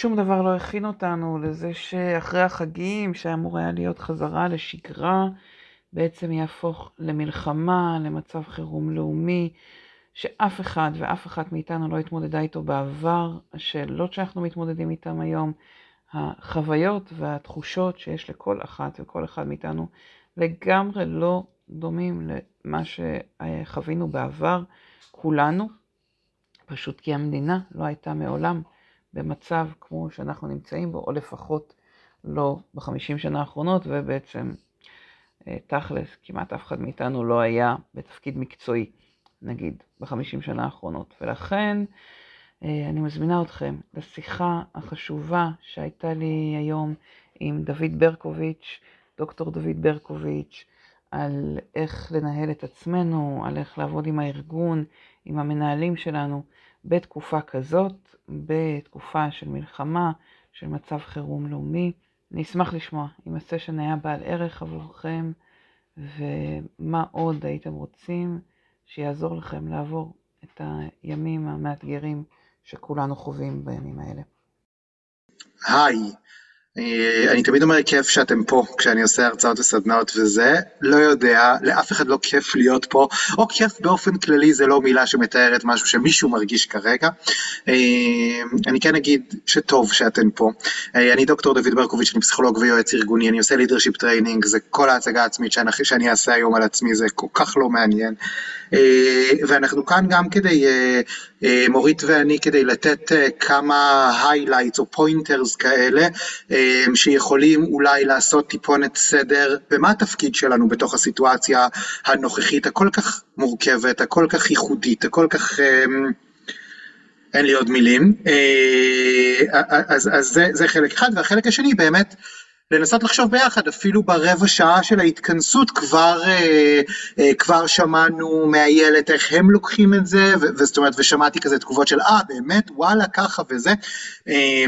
שום דבר לא הכין אותנו לזה שאחרי החגים, שאמור היה להיות חזרה לשגרה, בעצם יהפוך למלחמה, למצב חירום לאומי, שאף אחד ואף אחת מאיתנו לא התמודדה איתו בעבר, השאלות שאנחנו מתמודדים איתן היום, החוויות והתחושות שיש לכל אחת וכל אחד מאיתנו לגמרי לא דומים למה שחווינו בעבר, כולנו, פשוט כי המדינה לא הייתה מעולם במצב כמו שאנחנו נמצאים בו, או לפחות לא בחמישים שנה האחרונות, ובעצם אה, תכלס, כמעט אף אחד מאיתנו לא היה בתפקיד מקצועי, נגיד, בחמישים שנה האחרונות. ולכן אה, אני מזמינה אתכם לשיחה החשובה שהייתה לי היום עם דוד ברקוביץ', דוקטור דוד ברקוביץ', על איך לנהל את עצמנו, על איך לעבוד עם הארגון, עם המנהלים שלנו, בתקופה כזאת, בתקופה של מלחמה, של מצב חירום לאומי. אני אשמח לשמוע אם הסשן היה בעל ערך עבורכם, ומה עוד הייתם רוצים שיעזור לכם לעבור את הימים המאתגרים שכולנו חווים בימים האלה. היי, אני תמיד אומר כיף שאתם פה כשאני עושה הרצאות וסדנאות וזה, לא יודע, לאף אחד לא כיף להיות פה, או כיף באופן כללי זה לא מילה שמתארת משהו שמישהו מרגיש כרגע. אה, אני כן אגיד שטוב שאתם פה. אה, אני דוקטור דוד ברקוביץ', אני פסיכולוג ויועץ ארגוני, אני עושה leadership training, זה כל ההצגה העצמית שאני, שאני אעשה היום על עצמי, זה כל כך לא מעניין. ואנחנו כאן גם כדי, מורית ואני, כדי לתת כמה highlights או pointers כאלה. שיכולים אולי לעשות טיפונת סדר במה התפקיד שלנו בתוך הסיטואציה הנוכחית הכל כך מורכבת, הכל כך ייחודית, הכל כך... אמ, אין לי עוד מילים. אה, אז, אז זה, זה חלק אחד, והחלק השני באמת לנסות לחשוב ביחד, אפילו ברבע שעה של ההתכנסות כבר, אה, אה, כבר שמענו מאיילת איך הם לוקחים את זה, וזאת אומרת, ושמעתי כזה תגובות של אה, באמת, וואלה, ככה וזה. אה,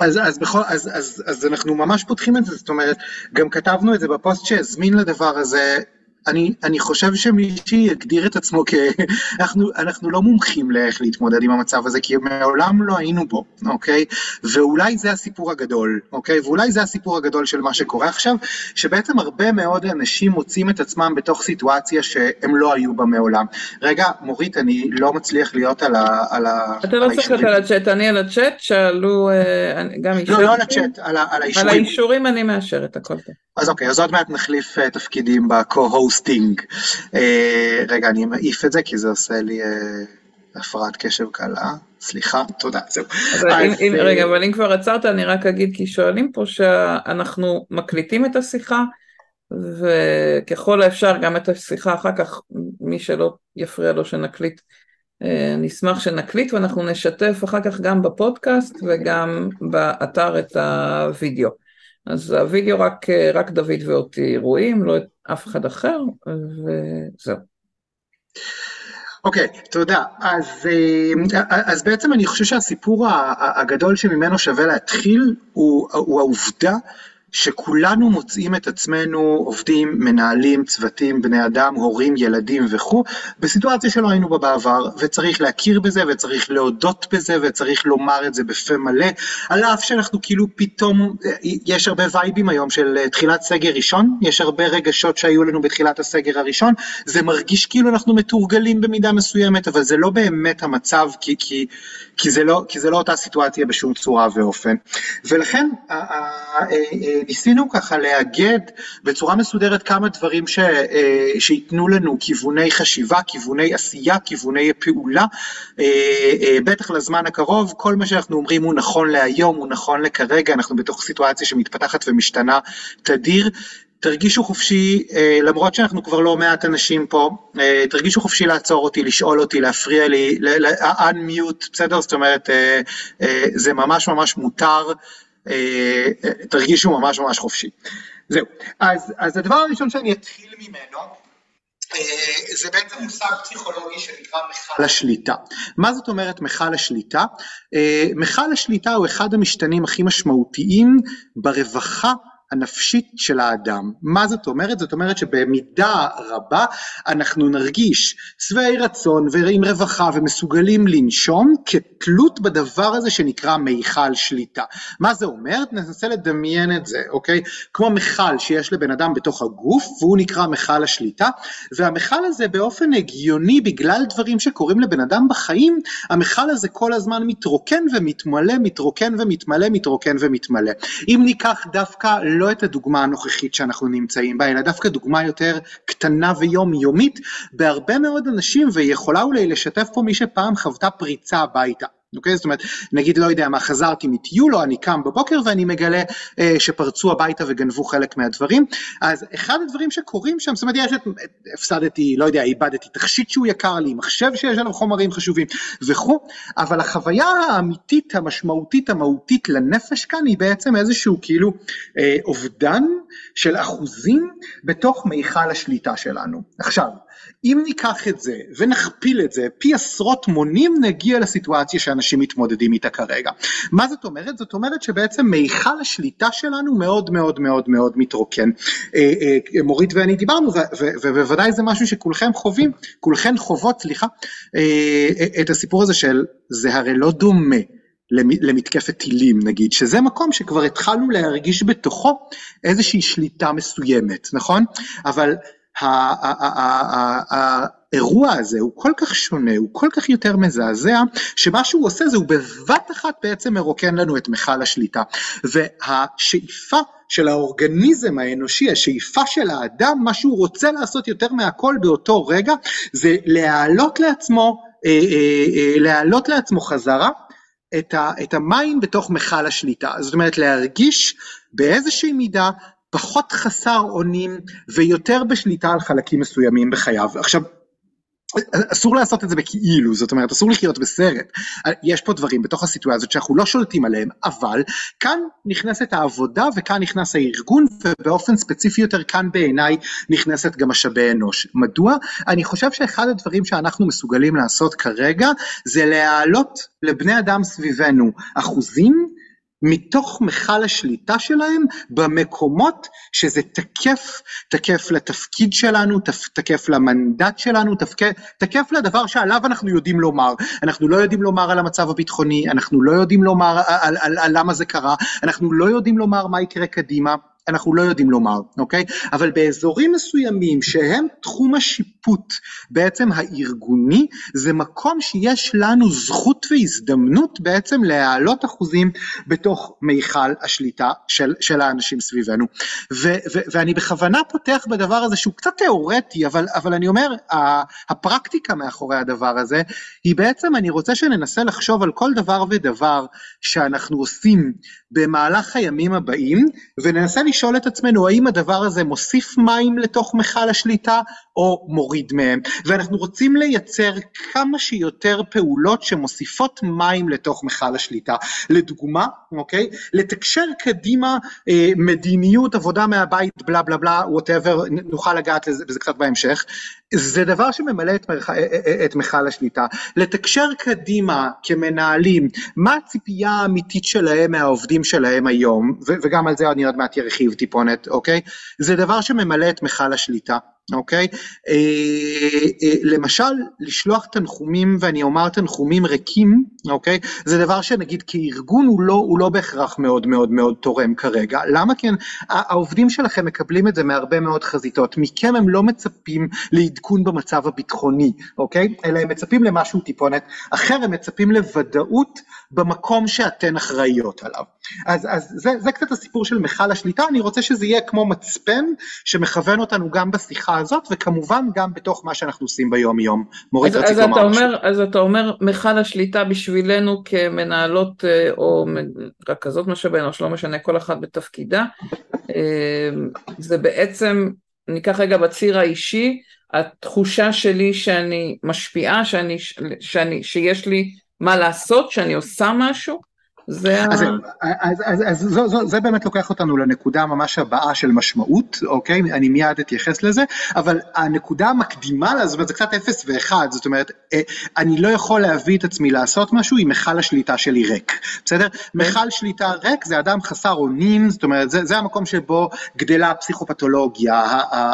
אז, אז, בכל, אז, אז, אז אנחנו ממש פותחים את זה, זאת אומרת, גם כתבנו את זה בפוסט שהזמין לדבר הזה אני, אני חושב שמי שיגדיר את עצמו כ... אנחנו, אנחנו לא מומחים לאיך להתמודד עם המצב הזה, כי מעולם לא היינו בו, אוקיי? ואולי זה הסיפור הגדול, אוקיי? ואולי זה הסיפור הגדול של מה שקורה עכשיו, שבעצם הרבה מאוד אנשים מוצאים את עצמם בתוך סיטואציה שהם לא היו בה מעולם. רגע, מורית, אני לא מצליח להיות על ה... על ה אתה לא צריך להיות על הצ'אט, אני על הצ'אט, שאלו אה, גם אישורים. לא, לא על הצ'אט, על, על האישורים. על האישורים אני מאשרת, הכל טוב. אז אוקיי, אז עוד מעט נחליף uh, תפקידים ב-co-hosting. Uh, רגע, אני מעיף את זה כי זה עושה לי uh, הפרעת קשב קלה. סליחה, תודה, זהו. אם, רגע, אבל אם כבר עצרת, אני רק אגיד, כי שואלים פה שאנחנו מקליטים את השיחה, וככל האפשר גם את השיחה אחר כך, מי שלא יפריע לו שנקליט, נשמח שנקליט ואנחנו נשתף אחר כך גם בפודקאסט וגם באתר את הוידאו. אז הווידאו רק, רק דוד ואותי רואים, לא אף אחד אחר, וזהו. אוקיי, okay, תודה. אז, אה, אז בעצם אני חושב שהסיפור הגדול שממנו שווה להתחיל הוא, הוא העובדה שכולנו מוצאים את עצמנו עובדים, מנהלים, צוותים, בני אדם, הורים, ילדים וכו', בסיטואציה שלא היינו בה בעבר, וצריך להכיר בזה, וצריך להודות בזה, וצריך לומר את זה בפה מלא, על אף שאנחנו כאילו פתאום, יש הרבה וייבים היום של תחילת סגר ראשון, יש הרבה רגשות שהיו לנו בתחילת הסגר הראשון, זה מרגיש כאילו אנחנו מתורגלים במידה מסוימת, אבל זה לא באמת המצב, כי, כי, כי, זה, לא, כי זה לא אותה סיטואציה בשום צורה ואופן. ולכן, ניסינו ככה לאגד בצורה מסודרת כמה דברים ש, אה, שייתנו לנו כיווני חשיבה, כיווני עשייה, כיווני פעולה, אה, אה, בטח לזמן הקרוב, כל מה שאנחנו אומרים הוא נכון להיום, הוא נכון לכרגע, אנחנו בתוך סיטואציה שמתפתחת ומשתנה תדיר. תרגישו חופשי, למרות שאנחנו כבר לא מעט אנשים פה, תרגישו חופשי לעצור אותי, לשאול אותי, להפריע לי, unmute, בסדר? זאת אומרת, זה ממש ממש מותר. אה, תרגישו ממש ממש חופשי. זהו, אז, אז הדבר הראשון שאני אתחיל ממנו, אה, זה בעצם מושג פסיכולוגי שנקרא מכל השליטה. מה זאת אומרת מכל השליטה? אה, מכל השליטה הוא אחד המשתנים הכי משמעותיים ברווחה הנפשית של האדם. מה זאת אומרת? זאת אומרת שבמידה רבה אנחנו נרגיש שבעי רצון ועם רווחה ומסוגלים לנשום כתלות בדבר הזה שנקרא מיכל שליטה. מה זה אומר? ננסה לדמיין את זה, אוקיי? כמו מכל שיש לבן אדם בתוך הגוף והוא נקרא מכל השליטה, והמכל הזה באופן הגיוני בגלל דברים שקורים לבן אדם בחיים, המכל הזה כל הזמן מתרוקן ומתמלא, מתרוקן ומתמלא, מתרוקן ומתמלא. אם ניקח דווקא לא את הדוגמה הנוכחית שאנחנו נמצאים בה, אלא דווקא דוגמה יותר קטנה ויומיומית, בהרבה מאוד אנשים, ויכולה אולי לשתף פה מי שפעם חוותה פריצה הביתה. אוקיי? זאת אומרת, נגיד, לא יודע מה, חזרתי מטיול, או אני קם בבוקר ואני מגלה אה, שפרצו הביתה וגנבו חלק מהדברים. אז אחד הדברים שקורים שם, זאת אומרת, יש את, הפסדתי, לא יודע, איבדתי תכשיט שהוא יקר לי, מחשב שיש עליו חומרים חשובים וכו', אבל החוויה האמיתית, המשמעותית, המהותית לנפש כאן, היא בעצם איזשהו כאילו אה, אובדן של אחוזים בתוך מיכל השליטה שלנו. עכשיו, אם ניקח את זה ונכפיל את זה פי עשרות מונים נגיע לסיטואציה שאנשים מתמודדים איתה כרגע. מה זאת אומרת? זאת אומרת שבעצם מיכל השליטה שלנו מאוד מאוד מאוד מאוד מתרוקן. אה, אה, מורית ואני דיברנו ובוודאי זה משהו שכולכם חווים, כולכן חוות, סליחה, אה, את הסיפור הזה של זה הרי לא דומה. למתקפת טילים נגיד, שזה מקום שכבר התחלנו להרגיש בתוכו איזושהי שליטה מסוימת, נכון? אבל האירוע הזה הוא כל כך שונה, הוא כל כך יותר מזעזע, שמה שהוא עושה זה הוא בבת אחת בעצם מרוקן לנו את מכל השליטה. והשאיפה של האורגניזם האנושי, השאיפה של האדם, מה שהוא רוצה לעשות יותר מהכל באותו רגע, זה להעלות לעצמו, אה, אה, אה, להעלות לעצמו חזרה את, המים בתוך מכל השליטה. זאת אומרת, להרגיש באיזושהי מידה פחות חסר אונים ויותר בשליטה על חלקים מסוימים בחייו. עכשיו, אסור לעשות את זה בכאילו, זאת אומרת אסור לחיות בסרט, יש פה דברים בתוך הסיטואציה הזאת שאנחנו לא שולטים עליהם, אבל כאן נכנסת העבודה וכאן נכנס הארגון ובאופן ספציפי יותר כאן בעיניי נכנסת גם משאבי אנוש. מדוע? אני חושב שאחד הדברים שאנחנו מסוגלים לעשות כרגע זה להעלות לבני אדם סביבנו אחוזים מתוך מכל השליטה שלהם במקומות שזה תקף, תקף לתפקיד שלנו, תקף למנדט שלנו, תקף לדבר שעליו אנחנו יודעים לומר. אנחנו לא יודעים לומר על המצב הביטחוני, אנחנו לא יודעים לומר על, על, על, על למה זה קרה, אנחנו לא יודעים לומר מה יקרה קדימה. אנחנו לא יודעים לומר, אוקיי? אבל באזורים מסוימים שהם תחום השיפוט בעצם הארגוני, זה מקום שיש לנו זכות והזדמנות בעצם להעלות אחוזים בתוך מיכל השליטה של, של האנשים סביבנו. ו, ו, ואני בכוונה פותח בדבר הזה שהוא קצת תיאורטי, אבל, אבל אני אומר, הפרקטיקה מאחורי הדבר הזה, היא בעצם, אני רוצה שננסה לחשוב על כל דבר ודבר שאנחנו עושים במהלך הימים הבאים, וננסה לשאול את עצמנו האם הדבר הזה מוסיף מים לתוך מכל השליטה או מוריד מהם, ואנחנו רוצים לייצר כמה שיותר פעולות שמוסיפות מים לתוך מכל השליטה. לדוגמה, אוקיי? לתקשר קדימה אה, מדיניות עבודה מהבית בלה בלה בלה, וואטאבר, נוכל לגעת בזה קצת בהמשך, זה דבר שממלא את, מרח... אה, אה, את מכל השליטה. לתקשר קדימה כמנהלים, מה הציפייה האמיתית שלהם מהעובדים שלהם היום, ו- וגם על זה אני עוד מעט ארחיב טיפונת, אוקיי? זה דבר שממלא את מכל השליטה. אוקיי? אה, אה, למשל, לשלוח תנחומים, ואני אומר תנחומים ריקים, אוקיי? זה דבר שנגיד כארגון הוא לא, לא בהכרח מאוד מאוד מאוד תורם כרגע. למה? כן, העובדים שלכם מקבלים את זה מהרבה מאוד חזיתות. מכם הם לא מצפים לעדכון במצב הביטחוני, אוקיי? אלא הם מצפים למשהו טיפונת אחר, הם מצפים לוודאות במקום שאתן אחראיות עליו. אז, אז זה, זה קצת הסיפור של מכל השליטה, אני רוצה שזה יהיה כמו מצפן שמכוון אותנו גם בשיחה הזאת, וכמובן גם בתוך מה שאנחנו עושים ביום יום. מורית, רצית לומר משהו. אז אתה אומר, מכל השליטה בשבילנו כמנהלות אה, או רכזות משאבי אנוש, לא משנה, כל אחת בתפקידה, אה, זה בעצם, ניקח רגע בציר האישי, התחושה שלי שאני משפיעה, שאני, שאני, שיש לי מה לעשות, שאני עושה משהו, זה אז, ה... אז, אז, אז זו, זו, זה באמת לוקח אותנו לנקודה ממש הבאה של משמעות, אוקיי? אני מיד אתייחס לזה, אבל הנקודה המקדימה לה, זאת אומרת, זה קצת אפס ואחד, זאת אומרת, אה, אני לא יכול להביא את עצמי לעשות משהו אם מכל השליטה שלי ריק, בסדר? מכל שליטה ריק זה אדם חסר אונים, זאת אומרת, זה, זה המקום שבו גדלה הפסיכופתולוגיה.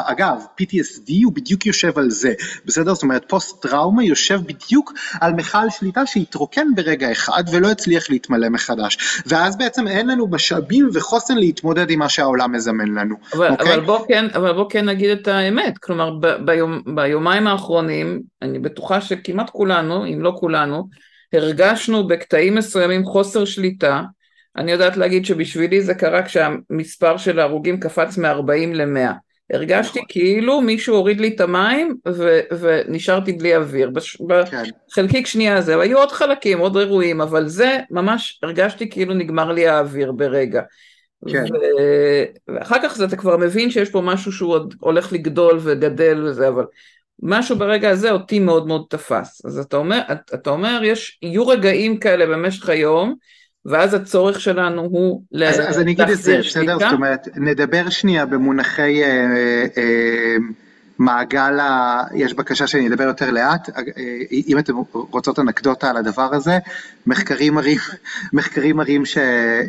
אגב, PTSD הוא בדיוק יושב על זה, בסדר? זאת אומרת, פוסט טראומה יושב בדיוק על מכל שליטה שהתרוקן ברגע אחד ולא הצליח להתמלא מחדש, ואז בעצם אין לנו משאבים וחוסן להתמודד עם מה שהעולם מזמן לנו, אבל, אוקיי? אבל, בוא כן, אבל בוא כן נגיד את האמת, כלומר ב, ביום, ביומיים האחרונים, אני בטוחה שכמעט כולנו, אם לא כולנו, הרגשנו בקטעים מסוימים חוסר שליטה, אני יודעת להגיד שבשבילי זה קרה כשהמספר של ההרוגים קפץ מ-40 ל-100. הרגשתי נכון. כאילו מישהו הוריד לי את המים ו- ונשארתי בלי אוויר. בש- כן. בחלקיק שנייה הזה, היו עוד חלקים, עוד אירועים, אבל זה ממש הרגשתי כאילו נגמר לי האוויר ברגע. כן. ו- ואחר כך זה, אתה כבר מבין שיש פה משהו שהוא עוד הולך לגדול וגדל וזה, אבל משהו ברגע הזה אותי מאוד מאוד תפס. אז אתה אומר, אתה, אומר, יש, יהיו רגעים כאלה במשך היום, ואז הצורך שלנו הוא אז, אז אני אגיד את זה, בסדר? זאת אומרת, נדבר שנייה במונחי אה, אה, מעגל ה... יש בקשה שאני אדבר יותר לאט, אה, אם אתם רוצות אנקדוטה על הדבר הזה, מחקרים מראים, מחקרים מראים ש,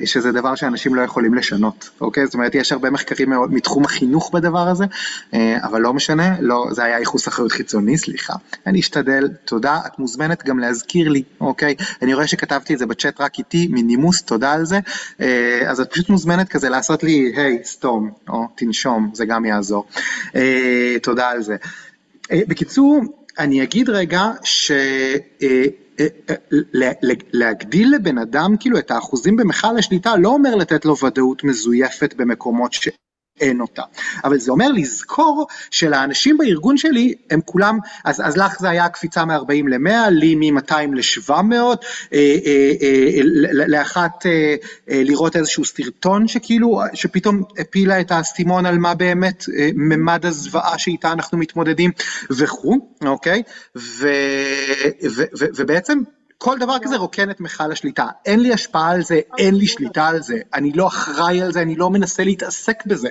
שזה דבר שאנשים לא יכולים לשנות, אוקיי? זאת אומרת, יש הרבה מחקרים מתחום החינוך בדבר הזה, אה, אבל לא משנה, לא, זה היה ייחוס אחריות חיצוני, סליחה. אני אשתדל, תודה, את מוזמנת גם להזכיר לי, אוקיי? אני רואה שכתבתי את זה בצ'אט רק איתי, מנימוס, תודה על זה. אה, אז את פשוט מוזמנת כזה לעשות לי, היי, סתום, או תנשום, זה גם יעזור. אה, תודה על זה. אה, בקיצור, אני אגיד רגע ש... אה, אה, לבן אדם כאילו את האחוזים במכל השליטה לא אומר לתת לו ודאות מזויפת במקומות שאין אותה, אבל זה אומר לזכור שלאנשים בארגון שלי הם כולם, אז, אז לך זה היה קפיצה מ-40 ל-100, לי מ-200 ל-700, אה, אה, אה, לאחת אה, אה, לראות איזשהו סרטון שכאילו, שפתאום הפילה את האסימון על מה באמת אה, ממד הזוועה שאיתה אנחנו מתמודדים וכו', אוקיי? ו, ו, ו, ובעצם כל דבר כזה רוקן את מכל השליטה. אין לי השפעה על זה, אין לי שליטה על זה, אני לא אחראי על זה, אני לא מנסה להתעסק בזה.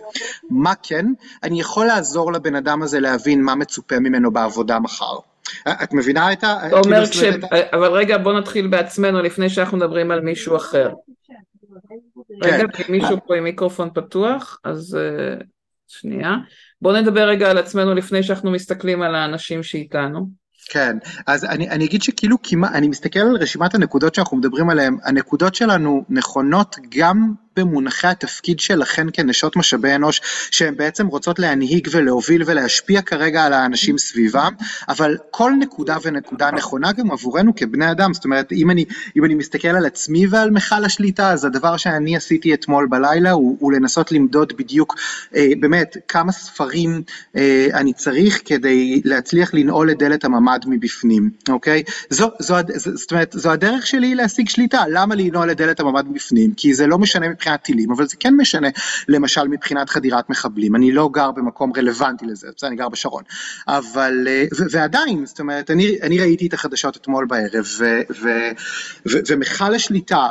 מה כן? אני יכול לעזור לבן אדם הזה להבין מה מצופה ממנו בעבודה מחר. את מבינה את ה... אתה אומר כאילו, כש... זאת אומרת, את ה- אבל רגע בוא נתחיל בעצמנו לפני שאנחנו מדברים על מישהו אחר. רגע, כן. כי מישהו פה עם מיקרופון פתוח, אז uh, שנייה. בוא נדבר רגע על עצמנו לפני שאנחנו מסתכלים על האנשים שאיתנו. כן, אז אני, אני אגיד שכאילו כמעט, אני מסתכל על רשימת הנקודות שאנחנו מדברים עליהן, הנקודות שלנו נכונות גם במונחי התפקיד שלכן כנשות משאבי אנוש, שהן בעצם רוצות להנהיג ולהוביל ולהשפיע כרגע על האנשים סביבם, אבל כל נקודה ונקודה נכונה גם עבורנו כבני אדם, זאת אומרת, אם אני, אם אני מסתכל על עצמי ועל מכל השליטה, אז הדבר שאני עשיתי אתמול בלילה הוא, הוא לנסות למדוד בדיוק, אה, באמת, כמה ספרים אה, אני צריך כדי להצליח לנעול את דלת הממ"ד מבפנים, אוקיי? זו, זו, זאת אומרת, זו הדרך שלי להשיג שליטה, למה לנעול את דלת הממ"ד מבפנים? כי זה לא משנה מבחינת טילים, אבל זה כן משנה, למשל מבחינת חדירת מחבלים, אני לא גר במקום רלוונטי לזה, בסדר, אני גר בשרון, אבל, אה, ועדיין, זאת אומרת, אני, אני ראיתי את החדשות אתמול בערב, ומכל השליטה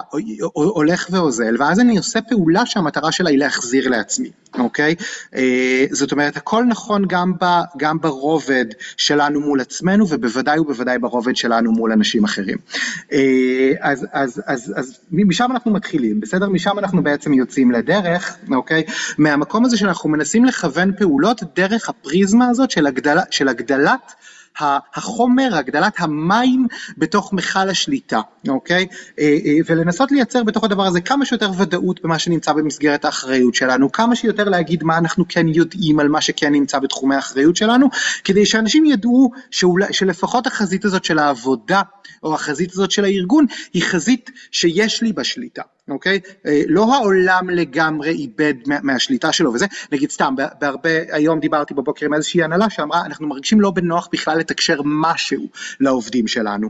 הולך ואוזל, ואז אני עושה פעולה שהמטרה שלה היא להחזיר לעצמי, אוקיי? אה, זאת אומרת, הכל נכון גם, ב, גם ברובד שלנו מול עצמנו, ובוודאי ובוודאי ברובד שלנו מול אנשים אחרים. אה, אז, אז, אז, אז משם אנחנו מתחילים, בסדר? משם אנחנו בעצם יוצאים לדרך, אוקיי? מהמקום הזה שאנחנו מנסים לכוון פעולות דרך הפריזמה הזאת של, הגדלה, של הגדלת החומר, הגדלת המים בתוך מכל השליטה, אוקיי? אה, אה, ולנסות לייצר בתוך הדבר הזה כמה שיותר ודאות במה שנמצא במסגרת האחריות שלנו, כמה שיותר להגיד מה אנחנו כן יודעים על מה שכן נמצא בתחומי האחריות שלנו, כדי שאנשים ידעו שאולי, שלפחות החזית הזאת של העבודה, או החזית הזאת של הארגון, היא חזית שיש לי בשליטה. אוקיי? אה, לא העולם לגמרי איבד מה- מהשליטה שלו וזה, נגיד סתם, בהרבה, היום דיברתי בבוקר עם איזושהי הנהלה שאמרה, אנחנו מרגישים לא בנוח בכלל לתקשר משהו לעובדים שלנו.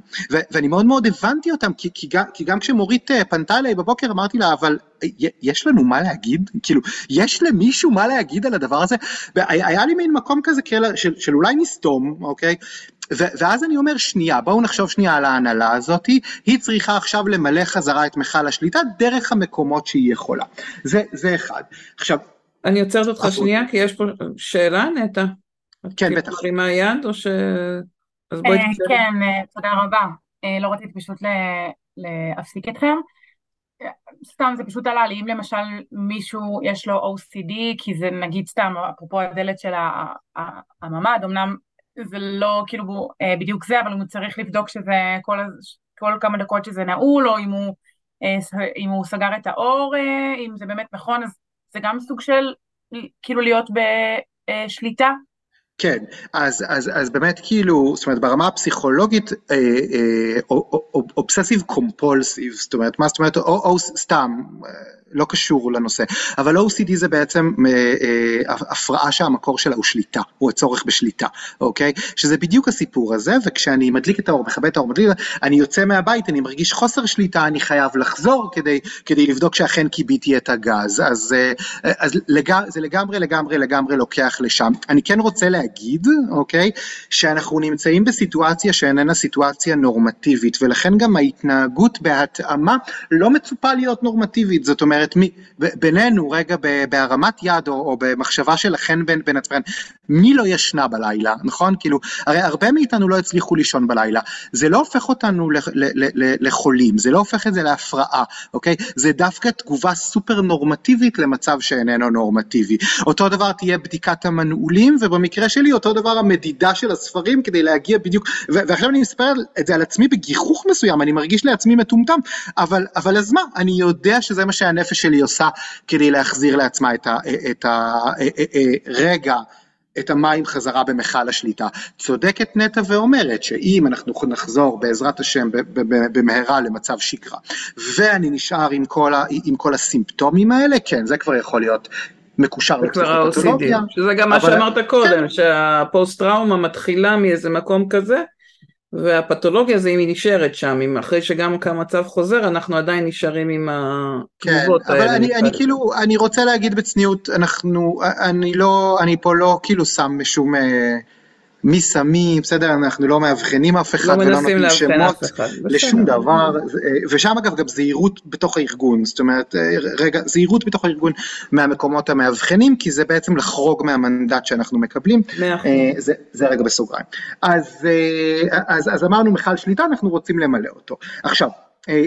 ואני מאוד מאוד הבנתי אותם, כי, כי, גם, כי גם כשמורית אה, פנתה אליי בבוקר, אמרתי לה, אבל אה, יש לנו מה להגיד? כאילו, יש למישהו מה להגיד על הדבר הזה? היה לי מין מקום כזה כאלה, של, של אולי נסתום, אוקיי? ואז אני אומר שנייה בואו נחשוב שנייה על ההנהלה הזאתי היא צריכה עכשיו למלא חזרה את מכל השליטה דרך המקומות שהיא יכולה. זה, זה אחד. עכשיו אני עוצרת אותך שנייה כי יש פה שאלה נטע. כן בטח. מרימה יד או ש... אז בואי תשאל כן תודה רבה. לא רציתי פשוט להפסיק אתכם. סתם זה פשוט עלה לי, אם למשל מישהו יש לו OCD, כי זה נגיד סתם, אפרופו הדלת של הממ"ד, אמנם זה לא כאילו אה, בדיוק זה, אבל הוא צריך לבדוק שזה כל, כל כמה דקות שזה נעול, או אם הוא, אה, אם הוא סגר את האור, אה, אם זה באמת נכון, אז זה גם סוג של כאילו להיות בשליטה כן, אז, אז, אז באמת כאילו, זאת אומרת ברמה הפסיכולוגית אה, אה, אובססיב קומפולסיב, זאת אומרת, מה זאת אומרת, או, או סתם, לא קשור לנושא, אבל OCD זה בעצם אה, אה, הפרעה שהמקור שלה הוא שליטה, הוא הצורך בשליטה, אוקיי? שזה בדיוק הסיפור הזה, וכשאני מדליק את האור, מכבה את האור, מדליק, אני יוצא מהבית, אני מרגיש חוסר שליטה, אני חייב לחזור כדי, כדי לבדוק שאכן כיביתי את הגז, אז, אה, אז לג, זה לגמרי לגמרי לגמרי לוקח לשם. אני כן רוצה להגיד, אוקיי, שאנחנו נמצאים בסיטואציה שאיננה סיטואציה נורמטיבית, ולכן גם ההתנהגות בהתאמה לא מצופה להיות נורמטיבית, זאת אומרת, אומרת, מי, בינינו רגע בהרמת יד או, או במחשבה שלכן בין, בין עצמכם, מי לא ישנה בלילה, נכון? כאילו, הרי הרבה מאיתנו לא הצליחו לישון בלילה, זה לא הופך אותנו ל, ל, ל, לחולים, זה לא הופך את זה להפרעה, אוקיי? זה דווקא תגובה סופר נורמטיבית למצב שאיננו נורמטיבי. אותו דבר תהיה בדיקת המנעולים, ובמקרה שלי אותו דבר המדידה של הספרים כדי להגיע בדיוק, ועכשיו אני מספר את זה על עצמי בגיחוך מסוים, אני מרגיש לעצמי מטומטם, אבל, אבל אז מה, אני יודע שזה מה שהנפש הנפש שלי עושה כדי להחזיר לעצמה את הרגע. את המים חזרה במכל השליטה. צודקת נטע ואומרת שאם אנחנו נחזור בעזרת השם במהרה למצב שגרה, ואני נשאר עם כל, ה, עם כל הסימפטומים האלה, כן, זה כבר יכול להיות מקושר לפסיכופתולוגיה. שזה גם מה שאמרת קודם, כן. שהפוסט טראומה מתחילה מאיזה מקום כזה, והפתולוגיה זה אם היא נשארת שם, אם אחרי שגם המצב חוזר, אנחנו עדיין נשארים עם התגובות כן, האלה. אבל אני, אני כאילו, אני רוצה להגיד בצניעות, אנחנו, אני לא, אני פה לא כאילו שם שום... אה, מי שמי, בסדר, אנחנו לא מאבחנים אף אחד לא ולא נותנים שמות לשום דבר, ושם אגב גם זהירות בתוך הארגון, זאת אומרת, רגע, זהירות בתוך הארגון מהמקומות המאבחנים, כי זה בעצם לחרוג מהמנדט שאנחנו מקבלים, אה, זה, זה רגע בסוגריים. אז, אה, אז, אז אמרנו מכל שליטה, אנחנו רוצים למלא אותו. עכשיו, אה,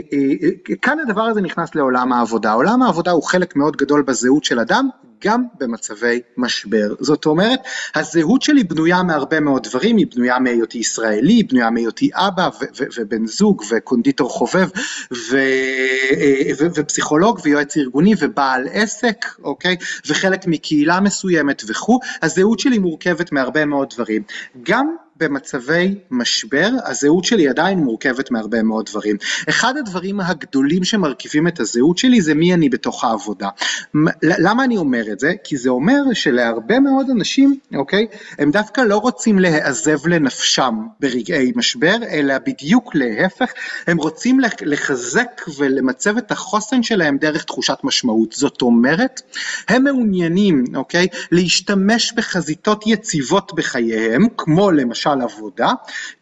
כאן הדבר הזה נכנס לעולם העבודה. עולם העבודה הוא חלק מאוד גדול בזהות של אדם, גם במצבי משבר. זאת אומרת, הזהות שלי בנויה מהרבה מאוד דברים, היא בנויה מהיותי ישראלי, היא בנויה מהיותי אבא ובן זוג וקונדיטור חובב אה, ופסיכולוג ויועץ ארגוני ובעל עסק, אוקיי? וחלק מקהילה מסוימת וכו', הזהות שלי מורכבת מהרבה מאוד דברים. גם במצבי משבר, הזהות שלי עדיין מורכבת מהרבה מאוד דברים. אחד הדברים הגדולים שמרכיבים את הזהות שלי זה מי אני בתוך העבודה. למה אני אומר את זה? כי זה אומר שלהרבה מאוד אנשים, אוקיי, הם דווקא לא רוצים להיעזב לנפשם ברגעי משבר, אלא בדיוק להפך, הם רוצים לחזק ולמצב את החוסן שלהם דרך תחושת משמעות. זאת אומרת, הם מעוניינים, אוקיי, להשתמש בחזיתות יציבות בחייהם, כמו למשל למשל עבודה,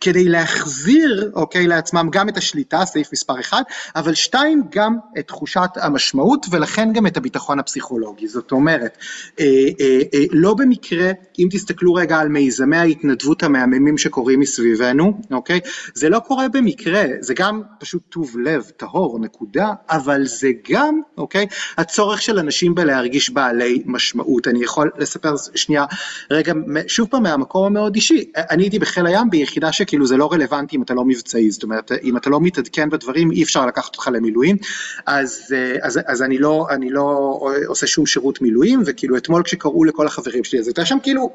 כדי להחזיר, אוקיי, לעצמם גם את השליטה, סעיף מספר 1, אבל שתיים, גם את תחושת המשמעות ולכן גם את הביטחון הפסיכולוגי. זאת אומרת, אה, אה, אה, לא במקרה, אם תסתכלו רגע על מיזמי ההתנדבות המהממים שקורים מסביבנו, אוקיי, זה לא קורה במקרה, זה גם פשוט טוב לב, טהור, נקודה, אבל זה גם, אוקיי, הצורך של אנשים בלהרגיש בעלי משמעות. אני יכול לספר שנייה, רגע, שוב פעם מהמקום המאוד אישי, אני הייתי בחיל הים ביחידה שכאילו זה לא רלוונטי אם אתה לא מבצעי, זאת אומרת אם אתה לא מתעדכן בדברים אי אפשר לקחת אותך למילואים, אז, אה, אז, אז אני, לא, אני לא עושה שום שירות מילואים, וכאילו אתמול כשקראו לכל החברים שלי, אז הייתה שם כאילו,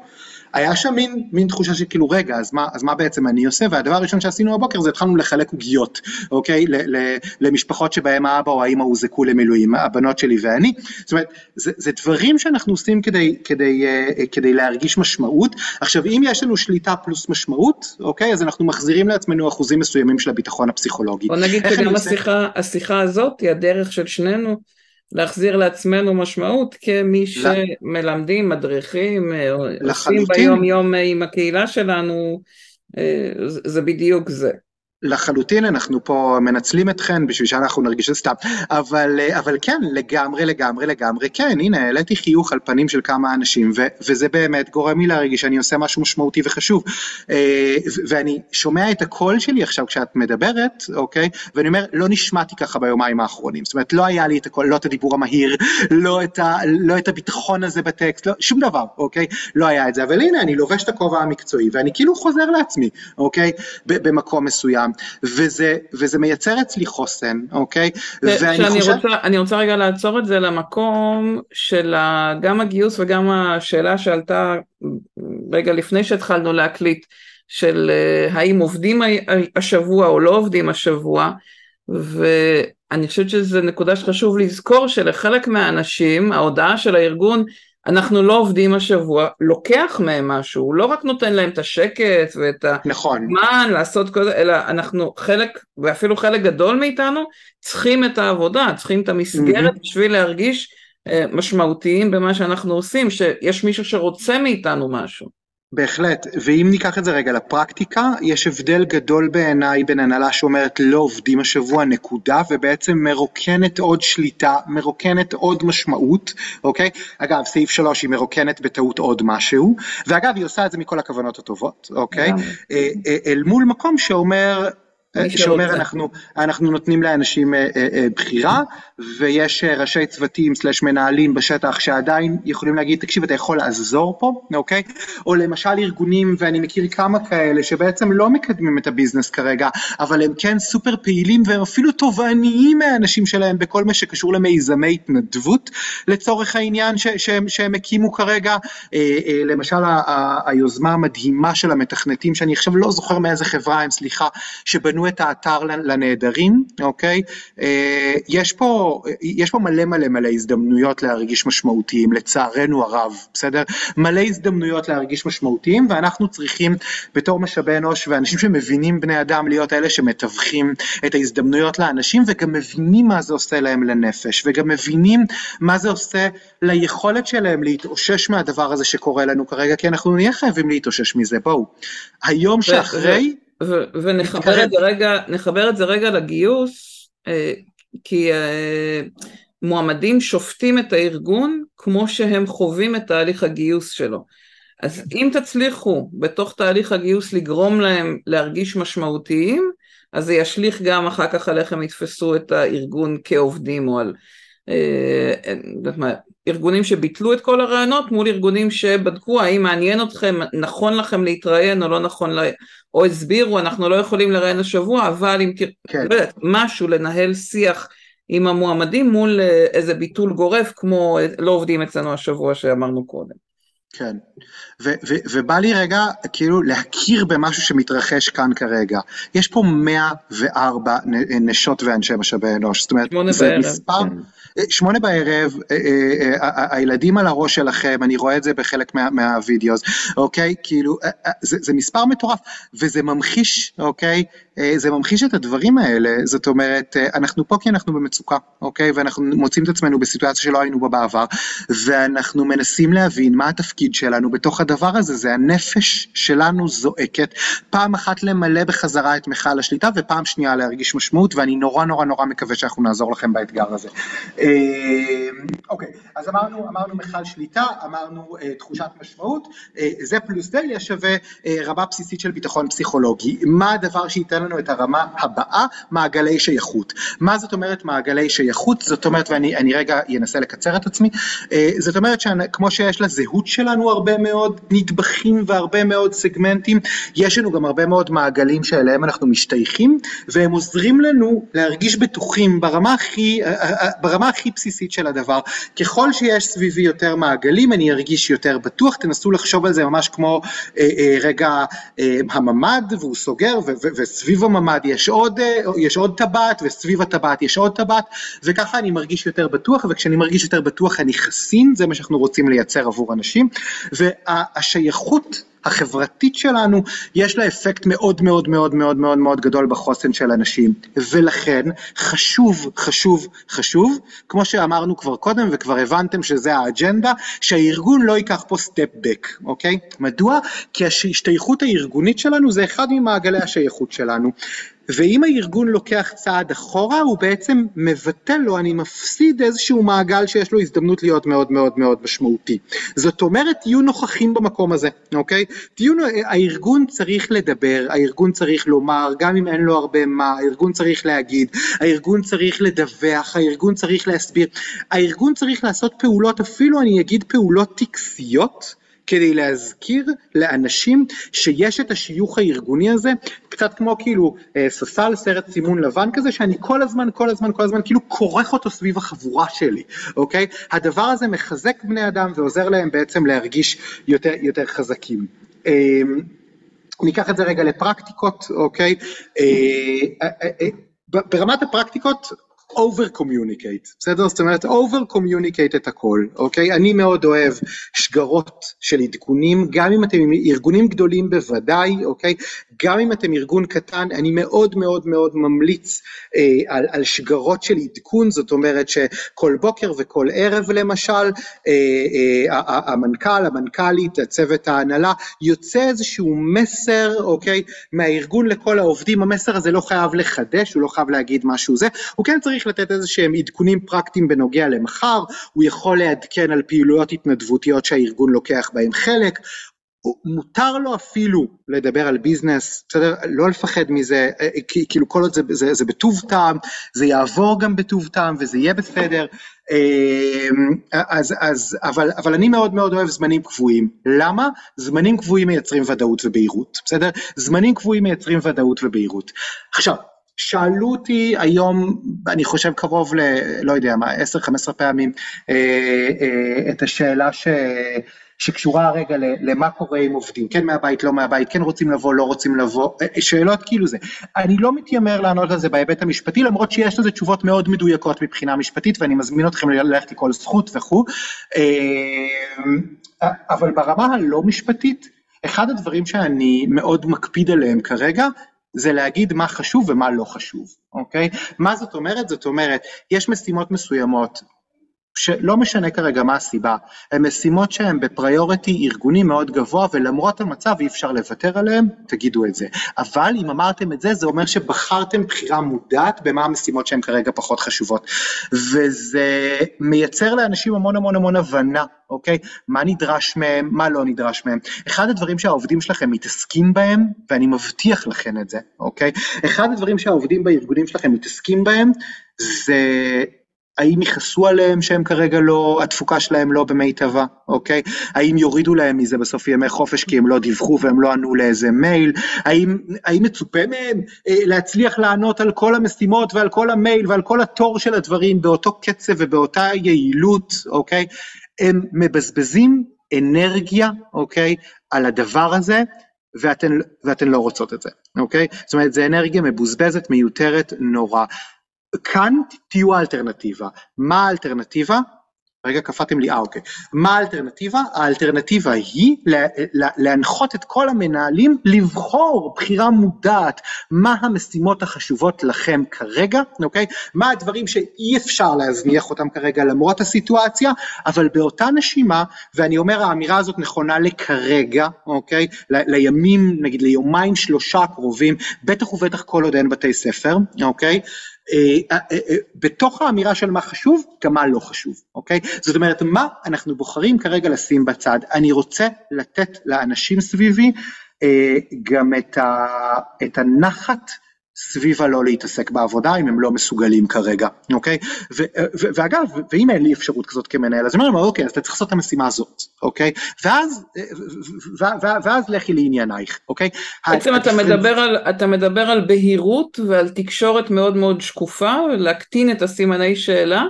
היה שם מין, מין תחושה שכאילו רגע, אז מה, אז מה בעצם אני עושה, והדבר הראשון שעשינו הבוקר זה התחלנו לחלק עוגיות, אוקיי, ל, ל, למשפחות שבהם האבא או האמא הוזעקו למילואים, הבנות שלי ואני, זאת אומרת, זה, זה דברים שאנחנו עושים כדי, כדי, כדי, כדי להרגיש משמעות, עכשיו אם יש לנו שליטה פלוס משמעות, אוקיי? אז אנחנו מחזירים לעצמנו אחוזים מסוימים של הביטחון הפסיכולוגי. בוא נגיד שגם השיחה, השיחה הזאת היא הדרך של שנינו להחזיר לעצמנו משמעות כמי שמלמדים, מדריכים, עושים ביום יום עם הקהילה שלנו זה בדיוק זה. לחלוטין אנחנו פה מנצלים אתכן בשביל שאנחנו נרגיש את סתם. אבל אבל כן לגמרי לגמרי לגמרי כן הנה העליתי חיוך על פנים של כמה אנשים ו, וזה באמת גורם לי להרגיש שאני עושה משהו משמעותי וחשוב. אה, ואני שומע את הקול שלי עכשיו כשאת מדברת אוקיי? ואני אומר לא נשמעתי ככה ביומיים האחרונים. זאת אומרת לא היה לי את הקול לא את הדיבור המהיר לא את, ה, לא את הביטחון הזה בטקסט לא, שום דבר אוקיי? לא היה את זה. אבל הנה אני לובש את הכובע המקצועי ואני כאילו חוזר לעצמי אוקיי? במקום מסוים וזה, וזה מייצר אצלי חוסן, אוקיי? ואני חושב... רוצה, אני רוצה רגע לעצור את זה למקום של גם הגיוס וגם השאלה שעלתה רגע לפני שהתחלנו להקליט, של אה, האם עובדים השבוע או לא עובדים השבוע, ואני חושבת שזו נקודה שחשוב לזכור שלחלק מהאנשים ההודעה של הארגון אנחנו לא עובדים השבוע, לוקח מהם משהו, הוא לא רק נותן להם את השקט ואת נכון. הזמן לעשות כל זה, אלא אנחנו חלק, ואפילו חלק גדול מאיתנו, צריכים את העבודה, צריכים את המסגרת mm-hmm. בשביל להרגיש אה, משמעותיים במה שאנחנו עושים, שיש מישהו שרוצה מאיתנו משהו. בהחלט, ואם ניקח את זה רגע לפרקטיקה, יש הבדל גדול בעיניי בין הנהלה שאומרת לא עובדים השבוע נקודה, ובעצם מרוקנת עוד שליטה, מרוקנת עוד משמעות, אוקיי? אגב, סעיף 3 היא מרוקנת בטעות עוד משהו, ואגב, היא עושה את זה מכל הכוונות הטובות, אוקיי? אה, אה, אל מול מקום שאומר, שאומר אנחנו, אנחנו נותנים לאנשים אה, אה, אה, בחירה ויש ראשי צוותים סלש מנהלים בשטח שעדיין יכולים להגיד תקשיב אתה יכול לעזור פה אוקיי? או למשל ארגונים ואני מכיר כמה כאלה שבעצם לא מקדמים את הביזנס כרגע אבל הם כן סופר פעילים והם אפילו תובעניים מהאנשים שלהם בכל מה שקשור למיזמי התנדבות לצורך העניין ש, שהם, שהם הקימו כרגע. למשל היוזמה המדהימה של המתכנתים שאני עכשיו לא זוכר מאיזה חברה הם סליחה שבנו את האתר לנעדרים, אוקיי? אה, יש פה, יש פה מלא מלא מלא הזדמנויות להרגיש משמעותיים, לצערנו הרב, בסדר? מלא הזדמנויות להרגיש משמעותיים, ואנחנו צריכים בתור משאבי אנוש ואנשים שמבינים בני אדם להיות אלה שמתווכים את ההזדמנויות לאנשים, וגם מבינים מה זה עושה להם לנפש, וגם מבינים מה זה עושה ליכולת שלהם להתאושש מהדבר הזה שקורה לנו כרגע, כי אנחנו נהיה חייבים להתאושש מזה, בואו. היום שאחרי... ונחבר את זה רגע, נחבר את זה רגע לגיוס, אה, כי אה, מועמדים שופטים את הארגון כמו שהם חווים את תהליך הגיוס שלו. אז אם תצליחו בתוך תהליך הגיוס לגרום להם להרגיש משמעותיים, אז זה ישליך גם אחר כך על איך הם יתפסו את הארגון כעובדים או על... אה, ארגונים שביטלו את כל הרעיונות מול ארגונים שבדקו האם מעניין אתכם, נכון לכם להתראיין או לא נכון, לה... או הסבירו אנחנו לא יכולים לראיין השבוע אבל אם כן. לא משהו לנהל שיח עם המועמדים מול אה, איזה ביטול גורף כמו אה, לא עובדים אצלנו השבוע שאמרנו קודם. כן, ו- ו- ובא לי רגע כאילו להכיר במשהו שמתרחש כאן כרגע. יש פה 104 נשות ואנשי משאבי אנוש, זאת אומרת, זה בערב, מספר, כן. שמונה בערב, אה, אה, אה, הילדים על הראש שלכם, אני רואה את זה בחלק מה, מהווידאו, אוקיי? כאילו, זה מספר מטורף, וזה ממחיש, אוקיי? זה ממחיש את הדברים האלה, זאת אומרת, אנחנו פה כי אנחנו במצוקה, אוקיי? ואנחנו מוצאים את עצמנו בסיטואציה שלא היינו בה בעבר, ואנחנו מנסים להבין מה התפקיד שלנו בתוך הדבר הזה, זה הנפש שלנו זועקת, פעם אחת למלא בחזרה את מכל השליטה, ופעם שנייה להרגיש משמעות, ואני נורא נורא נורא מקווה שאנחנו נעזור לכם באתגר הזה. אה, אוקיי, אז אמרנו, אמרנו מכל שליטה, אמרנו אה, תחושת משמעות, אה, זה פלוס זה יהיה שווה רמה בסיסית של ביטחון פסיכולוגי. מה הדבר שייתן לנו את הרמה הבאה? מעגלי שייכות. מה זאת אומרת מעגלי שייכות? זאת אומרת, ואני רגע אנסה לקצר את עצמי, זאת אומרת שכמו שיש לזהות שלנו הרבה מאוד נדבכים והרבה מאוד סגמנטים, יש לנו גם הרבה מאוד מעגלים שאליהם אנחנו משתייכים, והם עוזרים לנו להרגיש בטוחים ברמה הכי, ברמה הכי בסיסית של הדבר. ככל שיש סביבי יותר מעגלים, אני ארגיש יותר בטוח, תנסו לחשוב על זה ממש כמו אה, אה, רגע אה, הממ"ד, והוא סוגר, ו- ו- וסביב הממ"ד יש עוד, אה, יש עוד טבעת, וסביב הטבעת יש עוד טבעת, וככה אני מרגיש יותר בטוח, וכשאני מרגיש יותר בטוח אני חסין, זה מה שאנחנו רוצים לייצר עבור אנשים, והשייכות החברתית שלנו, יש לה אפקט מאוד מאוד מאוד מאוד מאוד מאוד גדול בחוסן של אנשים. ולכן חשוב, חשוב, חשוב, כמו שאמרנו כבר קודם וכבר הבנתם שזה האג'נדה, שהארגון לא ייקח פה סטפ בק, אוקיי? מדוע? כי ההשתייכות הארגונית שלנו זה אחד ממעגלי השייכות שלנו. ואם הארגון לוקח צעד אחורה, הוא בעצם מבטל לו, אני מפסיד איזשהו מעגל שיש לו הזדמנות להיות מאוד מאוד מאוד משמעותי. זאת אומרת, תהיו נוכחים במקום הזה, אוקיי? תהיו, הארגון צריך לדבר, הארגון צריך לומר, גם אם אין לו הרבה מה, הארגון צריך להגיד, הארגון צריך לדווח, הארגון צריך להסביר, הארגון צריך לעשות פעולות, אפילו אני אגיד פעולות טקסיות, כדי להזכיר לאנשים שיש את השיוך הארגוני הזה, קצת כמו כאילו אה, ספסל סרט סימון לבן כזה, שאני כל הזמן, כל הזמן, כל הזמן כאילו כורך אותו סביב החבורה שלי, אוקיי? הדבר הזה מחזק בני אדם ועוזר להם בעצם להרגיש יותר, יותר חזקים. אה, ניקח את זה רגע לפרקטיקות, אוקיי? אה, אה ברמת הפרקטיקות, over communicate, בסדר? זאת אומרת over communicate את הכל, אוקיי? אני מאוד אוהב שגרות של עדכונים, גם אם אתם ארגונים גדולים בוודאי, אוקיי? גם אם אתם ארגון קטן, אני מאוד מאוד מאוד ממליץ אה, על, על שגרות של עדכון, זאת אומרת שכל בוקר וכל ערב למשל, אה, אה, המנכ"ל, המנכ"לית, צוות ההנהלה, יוצא איזשהו מסר, אוקיי? מהארגון לכל העובדים, המסר הזה לא חייב לחדש, הוא לא חייב להגיד משהו זה, הוא כן צריך לתת איזה שהם עדכונים פרקטיים בנוגע למחר, הוא יכול לעדכן על פעילויות התנדבותיות שהארגון לוקח בהם חלק, מותר לו אפילו לדבר על ביזנס, בסדר? לא לפחד מזה, אה, כאילו כל עוד זה, זה, זה בטוב טעם, זה יעבור גם בטוב טעם וזה יהיה בסדר, אמ, אז, אז, אבל, אבל אני מאוד מאוד אוהב זמנים קבועים. למה? זמנים קבועים מייצרים ודאות ובהירות, בסדר? זמנים קבועים מייצרים ודאות ובהירות. עכשיו, שאלו אותי היום, אני חושב קרוב ל... לא יודע מה, 10-15 פעמים, אה, אה, את השאלה ש... שקשורה רגע למה קורה עם עובדים, כן מהבית, לא מהבית, כן רוצים לבוא, לא רוצים לבוא, אה, שאלות כאילו זה. אני לא מתיימר לענות על זה בהיבט המשפטי, למרות שיש לזה תשובות מאוד מדויקות מבחינה משפטית, ואני מזמין אתכם ללכת לכל זכות וכו', אבל ברמה הלא משפטית, אחד הדברים שאני מאוד מקפיד עליהם כרגע, זה להגיד מה חשוב ומה לא חשוב, אוקיי? מה זאת אומרת? זאת אומרת, יש משימות מסוימות שלא משנה כרגע מה הסיבה, הן משימות שהן בפריוריטי ארגוני מאוד גבוה ולמרות המצב אי אפשר לוותר עליהן, תגידו את זה. אבל אם אמרתם את זה, זה אומר שבחרתם בחירה מודעת במה המשימות שהן כרגע פחות חשובות. וזה מייצר לאנשים המון המון המון הבנה, אוקיי? מה נדרש מהם, מה לא נדרש מהם. אחד הדברים שהעובדים שלכם מתעסקים בהם, ואני מבטיח לכם את זה, אוקיי? אחד הדברים שהעובדים בארגונים שלכם מתעסקים בהם, זה האם יכעסו עליהם שהם כרגע לא, התפוקה שלהם לא במיטבה, אוקיי? האם יורידו להם מזה בסוף ימי חופש כי הם לא דיווחו והם לא ענו לאיזה מייל? האם, האם מצופה מהם אה, להצליח לענות על כל המשימות ועל כל המייל ועל כל התור של הדברים באותו קצב ובאותה יעילות, אוקיי? הם מבזבזים אנרגיה, אוקיי? על הדבר הזה, ואתן, ואתן לא רוצות את זה, אוקיי? זאת אומרת, זה אנרגיה מבוזבזת, מיותרת, נורא. כאן תהיו האלטרנטיבה. מה האלטרנטיבה? רגע קפאתם לי, אה אוקיי. מה האלטרנטיבה? האלטרנטיבה היא להנחות את כל המנהלים לבחור בחירה מודעת מה המשימות החשובות לכם כרגע, אוקיי? מה הדברים שאי אפשר להזניח אותם כרגע למרות הסיטואציה, אבל באותה נשימה, ואני אומר האמירה הזאת נכונה לכרגע, אוקיי? לימים, נגיד ליומיים שלושה הקרובים, בטח ובטח כל עוד אין בתי ספר, אוקיי? אה, אה, אה, בתוך האמירה של מה חשוב, גם מה לא חשוב, אוקיי? זאת אומרת, מה אנחנו בוחרים כרגע לשים בצד? אני רוצה לתת לאנשים סביבי גם את הנחת סביב הלא להתעסק בעבודה אם הם לא מסוגלים כרגע, אוקיי? ואגב, ואם אין לי אפשרות כזאת כמנהל, אז אני אומר, אוקיי, אז אתה צריך לעשות את המשימה הזאת, אוקיי? ואז, ואז לכי לעניינייך, אוקיי? בעצם אתה מדבר, על, אתה מדבר על בהירות ועל תקשורת מאוד מאוד שקופה, להקטין את הסימני שאלה,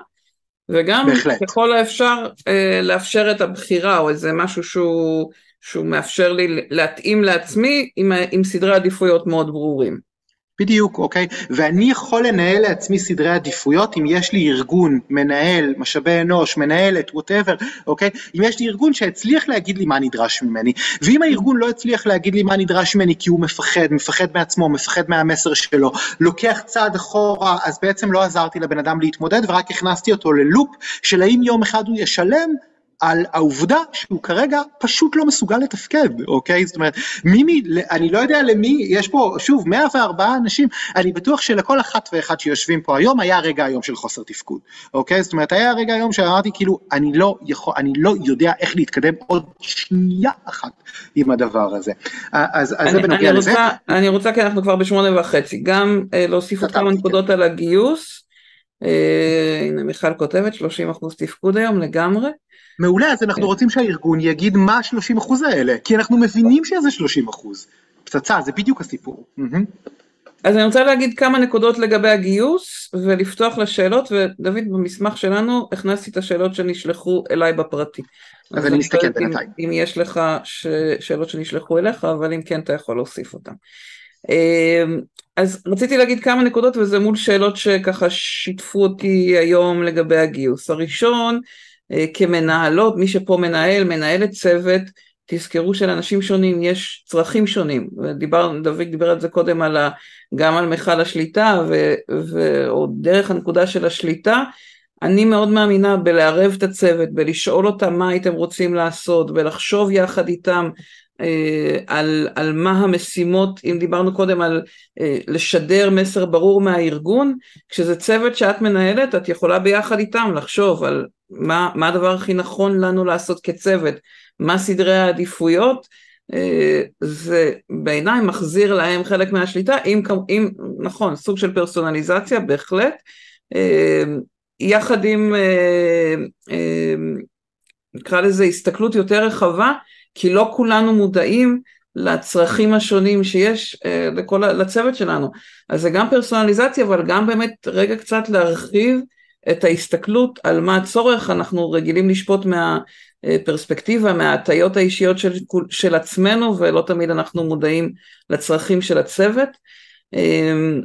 וגם בהחלט. ככל האפשר אה, לאפשר את הבחירה או איזה משהו שהוא, שהוא מאפשר לי להתאים לעצמי עם, עם סדרי עדיפויות מאוד ברורים. בדיוק, אוקיי? ואני יכול לנהל לעצמי סדרי עדיפויות אם יש לי ארגון, מנהל, משאבי אנוש, מנהלת, ווטאבר, אוקיי? אם יש לי ארגון שהצליח להגיד לי מה נדרש ממני, ואם הארגון לא הצליח להגיד לי מה נדרש ממני כי הוא מפחד, מפחד מעצמו, מפחד מהמסר שלו, לוקח צעד אחורה, אז בעצם לא עזרתי לבן אדם להתמודד ורק הכנסתי אותו ללופ של האם יום אחד הוא ישלם על העובדה שהוא כרגע פשוט לא מסוגל לתפקד, אוקיי? זאת אומרת, מי, אני לא יודע למי, יש פה, שוב, 104 אנשים, אני בטוח שלכל אחת ואחד שיושבים פה היום, היה רגע היום של חוסר תפקוד, אוקיי? זאת אומרת, היה רגע היום שאמרתי, כאילו, אני לא יכול, אני לא יודע איך להתקדם עוד שנייה אחת עם הדבר הזה. אז, אז זה בנוגע לזה. רוצה, אני רוצה, כי אנחנו כבר בשמונה וחצי, גם אה, להוסיף עוד כמה נקודות על הגיוס. אה, הנה מיכל כותבת 30 אחוז תפקוד היום לגמרי. מעולה, אז אנחנו כן. רוצים שהארגון יגיד מה ה-30 אחוז האלה, כי אנחנו מבינים שזה 30 אחוז. פצצה, זה בדיוק הסיפור. אז אני רוצה להגיד כמה נקודות לגבי הגיוס ולפתוח לשאלות, ודוד במסמך שלנו הכנסתי את השאלות שנשלחו אליי בפרטי. אז אני מסתכל בינתיים. אם יש לך שאלות שנשלחו אליך, אבל אם כן אתה יכול להוסיף אותן. אמ, אז רציתי להגיד כמה נקודות וזה מול שאלות שככה שיתפו אותי היום לגבי הגיוס. הראשון, כמנהלות, מי שפה מנהל, מנהלת צוות, תזכרו שלאנשים שונים יש צרכים שונים, ודיבר, דוד דיבר על זה קודם על ה, גם על מכל השליטה ו, ו, או דרך הנקודה של השליטה, אני מאוד מאמינה בלערב את הצוות, בלשאול אותם מה הייתם רוצים לעשות, בלחשוב יחד איתם אה, על, על מה המשימות, אם דיברנו קודם על אה, לשדר מסר ברור מהארגון, כשזה צוות שאת מנהלת, את יכולה ביחד איתם לחשוב על מה, מה הדבר הכי נכון לנו לעשות כצוות, מה סדרי העדיפויות, אה, זה בעיניי מחזיר להם חלק מהשליטה, אם, אם נכון, סוג של פרסונליזציה בהחלט, יחד עם נקרא לזה הסתכלות יותר רחבה כי לא כולנו מודעים לצרכים השונים שיש אה, לכל, לצוות שלנו. אז זה גם פרסונליזציה, אבל גם באמת רגע קצת להרחיב את ההסתכלות על מה הצורך, אנחנו רגילים לשפוט מהפרספקטיבה, מההטיות האישיות של, של עצמנו, ולא תמיד אנחנו מודעים לצרכים של הצוות. אמ,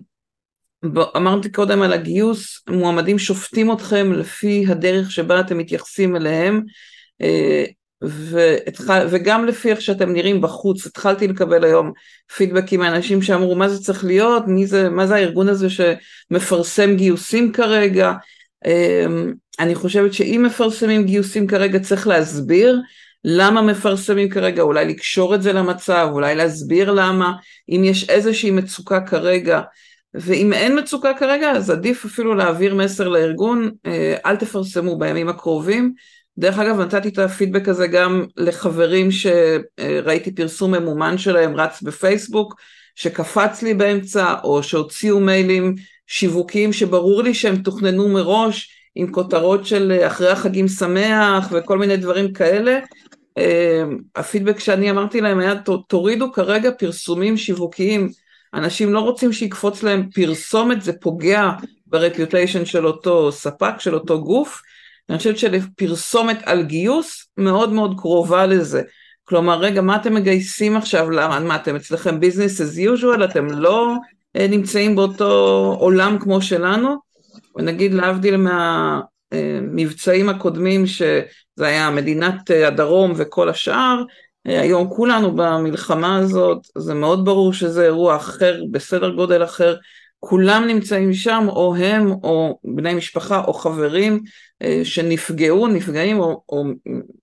אמרתי קודם על הגיוס, מועמדים שופטים אתכם לפי הדרך שבה אתם מתייחסים אליהם. אה, והתחל, וגם לפי איך שאתם נראים בחוץ, התחלתי לקבל היום פידבקים מאנשים שאמרו מה זה צריך להיות, מי זה, מה זה הארגון הזה שמפרסם גיוסים כרגע, אני חושבת שאם מפרסמים גיוסים כרגע צריך להסביר למה מפרסמים כרגע, אולי לקשור את זה למצב, אולי להסביר למה, אם יש איזושהי מצוקה כרגע, ואם אין מצוקה כרגע אז עדיף אפילו להעביר מסר לארגון, אה, אל תפרסמו בימים הקרובים, דרך אגב, נתתי את הפידבק הזה גם לחברים שראיתי פרסום ממומן שלהם רץ בפייסבוק, שקפץ לי באמצע, או שהוציאו מיילים שיווקיים שברור לי שהם תוכננו מראש, עם כותרות של אחרי החגים שמח וכל מיני דברים כאלה. אמ, הפידבק שאני אמרתי להם היה, תורידו כרגע פרסומים שיווקיים. אנשים לא רוצים שיקפוץ להם פרסומת, זה פוגע ברפיוטיישן של אותו ספק, של אותו גוף. אני חושבת שפרסומת על גיוס מאוד מאוד קרובה לזה. כלומר, רגע, מה אתם מגייסים עכשיו? למה, מה אתם אצלכם business as usual? אתם לא אה, נמצאים באותו עולם כמו שלנו? ונגיד להבדיל מהמבצעים הקודמים, שזה היה מדינת אה, הדרום וכל השאר, אה, היום כולנו במלחמה הזאת, זה מאוד ברור שזה אירוע אחר, בסדר גודל אחר, כולם נמצאים שם, או הם, או בני משפחה, או חברים אה, שנפגעו, נפגעים, או, או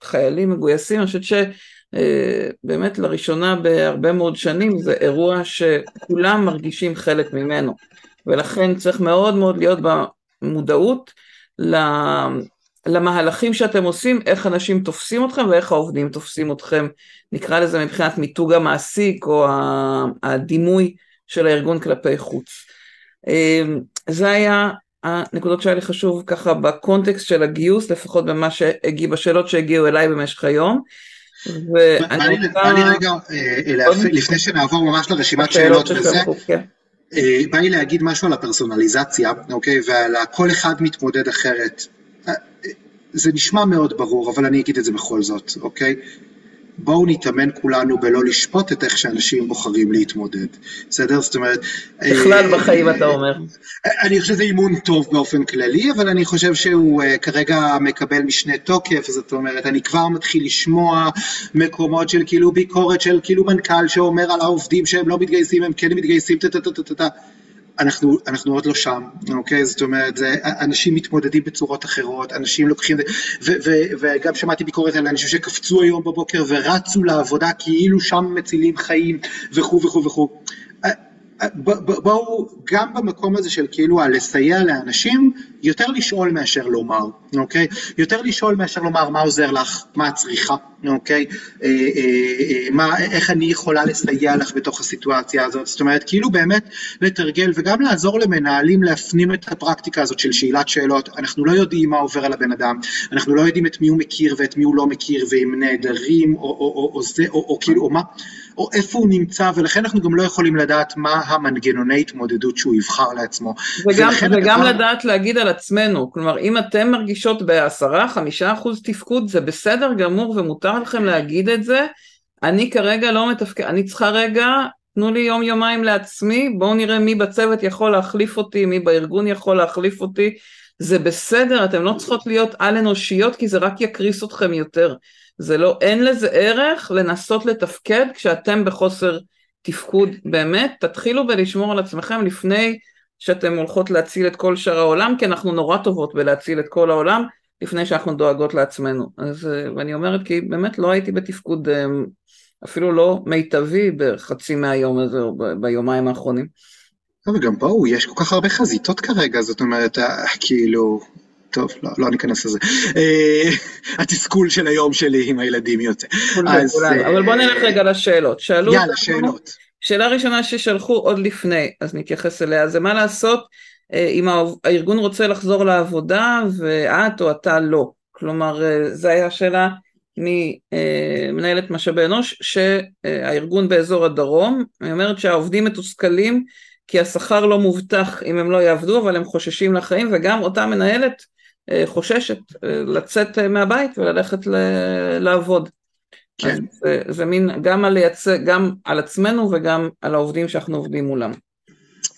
חיילים מגויסים, אני חושבת אה, לראשונה בהרבה מאוד שנים זה אירוע שכולם מרגישים חלק ממנו, ולכן צריך מאוד מאוד להיות במודעות למהלכים שאתם עושים, איך אנשים תופסים אתכם ואיך העובדים תופסים אתכם, נקרא לזה מבחינת מיתוג המעסיק או הדימוי של הארגון כלפי חוץ. אמ, זה היה הנקודות שהיה לי חשוב ככה בקונטקסט של הגיוס, לפחות במה שהגיע, בשאלות שהגיעו אליי במשך היום. בא לי רגע, אה, לפני שנעבור ממש לרשימת שאלות וזה, כן. אה, בא לי להגיד משהו על הפרסונליזציה, אוקיי, ועל כל אחד מתמודד אחרת. אה, זה נשמע מאוד ברור, אבל אני אגיד את זה בכל זאת, אוקיי? בואו נתאמן כולנו בלא לשפוט את איך שאנשים בוחרים להתמודד, בסדר? זאת אומרת... בכלל אה, בחיים אתה אומר. אני חושב שזה אימון טוב באופן כללי, אבל אני חושב שהוא uh, כרגע מקבל משנה תוקף, זאת אומרת, אני כבר מתחיל לשמוע מקומות של כאילו ביקורת של כאילו מנכ"ל שאומר על העובדים שהם לא מתגייסים, הם כן מתגייסים, טה-טה-טה-טה. אנחנו, אנחנו עוד לא שם, אוקיי? זאת אומרת, זה, אנשים מתמודדים בצורות אחרות, אנשים לוקחים, ו, ו, וגם שמעתי ביקורת על אנשים שקפצו היום בבוקר ורצו לעבודה כאילו שם מצילים חיים וכו' וכו' וכו'. בואו, גם במקום הזה של כאילו הלסייע לאנשים, יותר לשאול מאשר לומר, אוקיי? יותר לשאול מאשר לומר מה עוזר לך, מה את צריכה, אוקיי? אה, אה, אה, מה, איך אני יכולה לסייע לך בתוך הסיטואציה הזאת, זאת אומרת, כאילו באמת לתרגל וגם לעזור למנהלים להפנים את הפרקטיקה הזאת של שאלת שאלות, אנחנו לא יודעים מה עובר על הבן אדם, אנחנו לא יודעים את מי הוא מכיר ואת מי הוא לא מכיר, ואם נעדרים, או, או, או, או זה, או, או כאילו, או מה. או איפה הוא נמצא, ולכן אנחנו גם לא יכולים לדעת מה המנגנוני התמודדות שהוא יבחר לעצמו. וגם, וגם הדבר... לדעת להגיד על עצמנו, כלומר אם אתם מרגישות בעשרה, חמישה אחוז תפקוד, זה בסדר גמור ומותר לכם להגיד את זה, אני כרגע לא מתפקד, אני צריכה רגע, תנו לי יום יומיים לעצמי, בואו נראה מי בצוות יכול להחליף אותי, מי בארגון יכול להחליף אותי, זה בסדר, אתם לא צריכות להיות על אנושיות כי זה רק יקריס אתכם יותר. זה לא, אין לזה ערך לנסות לתפקד כשאתם בחוסר תפקוד. באמת, תתחילו בלשמור על עצמכם לפני שאתם הולכות להציל את כל שאר העולם, כי אנחנו נורא טובות בלהציל את כל העולם, לפני שאנחנו דואגות לעצמנו. אז, ואני אומרת כי באמת לא הייתי בתפקוד אה, אפילו לא מיטבי בחצי מהיום הזה או ביומיים האחרונים. וגם בואו, יש כל כך הרבה חזיתות כרגע, זאת אומרת, אה, כאילו, טוב, לא, לא ניכנס לזה. אה, התסכול של היום שלי עם הילדים יוצא. אז, אה, אבל בוא נלך רגע לשאלות. שאלו... יאללה, שאלות. שאלה ראשונה ששלחו עוד לפני, אז נתייחס אליה, זה מה לעשות אה, אם הארגון רוצה לחזור לעבודה ואת או אתה לא. כלומר, זו הייתה שאלה ממנהלת משאבי אנוש, שהארגון באזור הדרום, היא אומרת שהעובדים מתוסכלים כי השכר לא מובטח אם הם לא יעבדו, אבל הם חוששים לחיים, וגם אותה מנהלת אה, חוששת אה, לצאת אה, מהבית וללכת לעבוד. כן. זה, זה מין גם על לייצא, גם על עצמנו וגם על העובדים שאנחנו עובדים מולם.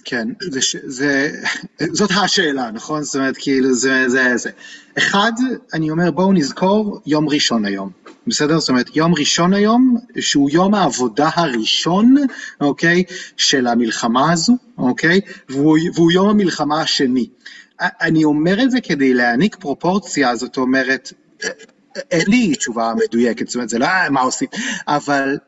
כן, זה, זה, זאת השאלה, נכון? זאת אומרת, כאילו, זה, זה, זה. אחד, אני אומר, בואו נזכור יום ראשון היום, בסדר? זאת אומרת, יום ראשון היום, שהוא יום העבודה הראשון, אוקיי, של המלחמה הזו, אוקיי? והוא, והוא יום המלחמה השני. אני אומר את זה כדי להעניק פרופורציה, זאת אומרת, אין לי תשובה מדויקת, זאת אומרת, זה לא מה עושים, אבל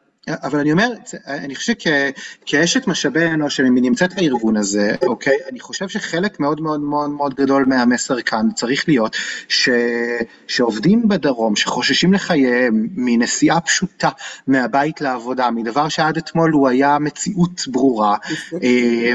אבל אני אומר, אני חושב שכאשת משאבי אנוש שאני נמצאת בארגון הזה, אוקיי, אני חושב שחלק מאוד מאוד מאוד מאוד גדול מהמסר כאן צריך להיות ש, שעובדים בדרום, שחוששים לחייהם מנסיעה פשוטה מהבית לעבודה, מדבר שעד אתמול הוא היה מציאות ברורה, אה,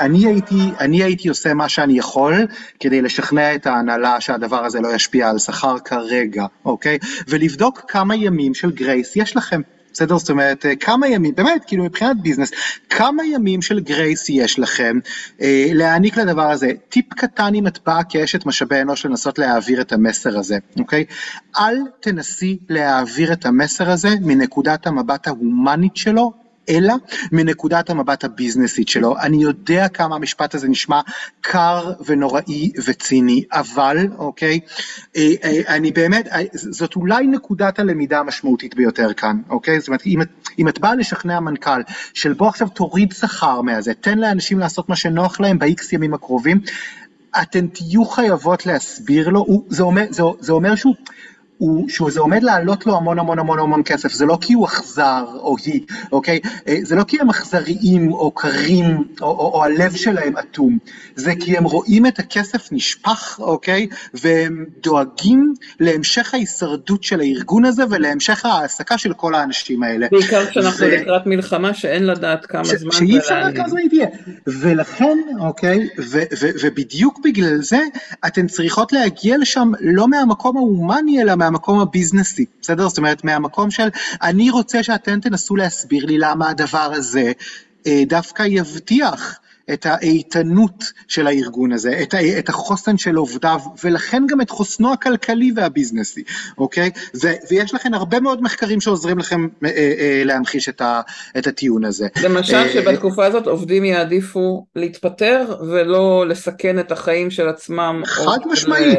אני הייתי, אני הייתי עושה מה שאני יכול כדי לשכנע את ההנהלה שהדבר הזה לא ישפיע על שכר כרגע, אוקיי, ולבדוק כמה ימים של grace יש לכם. בסדר? זאת אומרת, אה, כמה ימים, באמת, כאילו מבחינת business, כמה ימים של grace יש לכם אה, להעניק לדבר הזה? טיפ קטן את באה כאשת משאבי אנוש לנסות להעביר את המסר הזה, אוקיי? אל תנסי להעביר את המסר הזה מנקודת המבט ההומנית שלו אלא מנקודת המבט הביזנסית שלו. אני יודע כמה המשפט הזה נשמע קר ונוראי וציני, אבל, אוקיי, אה, אה, אני באמת, אה, זאת אולי נקודת הלמידה המשמעותית ביותר כאן, אוקיי? זאת אומרת, אם, אם את באה לשכנע מנכ"ל של בוא עכשיו תוריד שכר מהזה, תן לאנשים לעשות מה שנוח להם ב-X ימים הקרובים, אתן תהיו חייבות להסביר לו, הוא, זה, אומר, זה, זה אומר שהוא... הוא, שזה עומד לעלות לו המון המון המון המון כסף, זה לא כי הוא אכזר או היא, אוקיי? אה, זה לא כי הם אכזריים או קרים או, או, או הלב שלהם אטום, זה כי הם רואים את הכסף נשפך, אוקיי? והם דואגים להמשך ההישרדות של הארגון הזה ולהמשך ההעסקה של כל האנשים האלה. בעיקר כשאנחנו ו... לקראת מלחמה שאין לדעת כמה ש... זמן. שאי אפשר לדעת כמה זמן היא תהיה. ולכן, אוקיי, ו- ו- ובדיוק בגלל זה אתן צריכות להגיע לשם לא מהמקום ההומני אלא מהמקום הביזנסי, בסדר? זאת אומרת, מהמקום של אני רוצה שאתם תנסו להסביר לי למה הדבר הזה אה, דווקא יבטיח את האיתנות של הארגון הזה, את, ה, את החוסן של עובדיו, ולכן גם את חוסנו הכלכלי והביזנסי, אוקיי? ו, ויש לכם הרבה מאוד מחקרים שעוזרים לכם אה, אה, להמחיש את, ה, את הטיעון הזה. למשל אה, שבתקופה הזאת עובדים יעדיפו להתפטר ולא לסכן את החיים של עצמם. חד משמעית,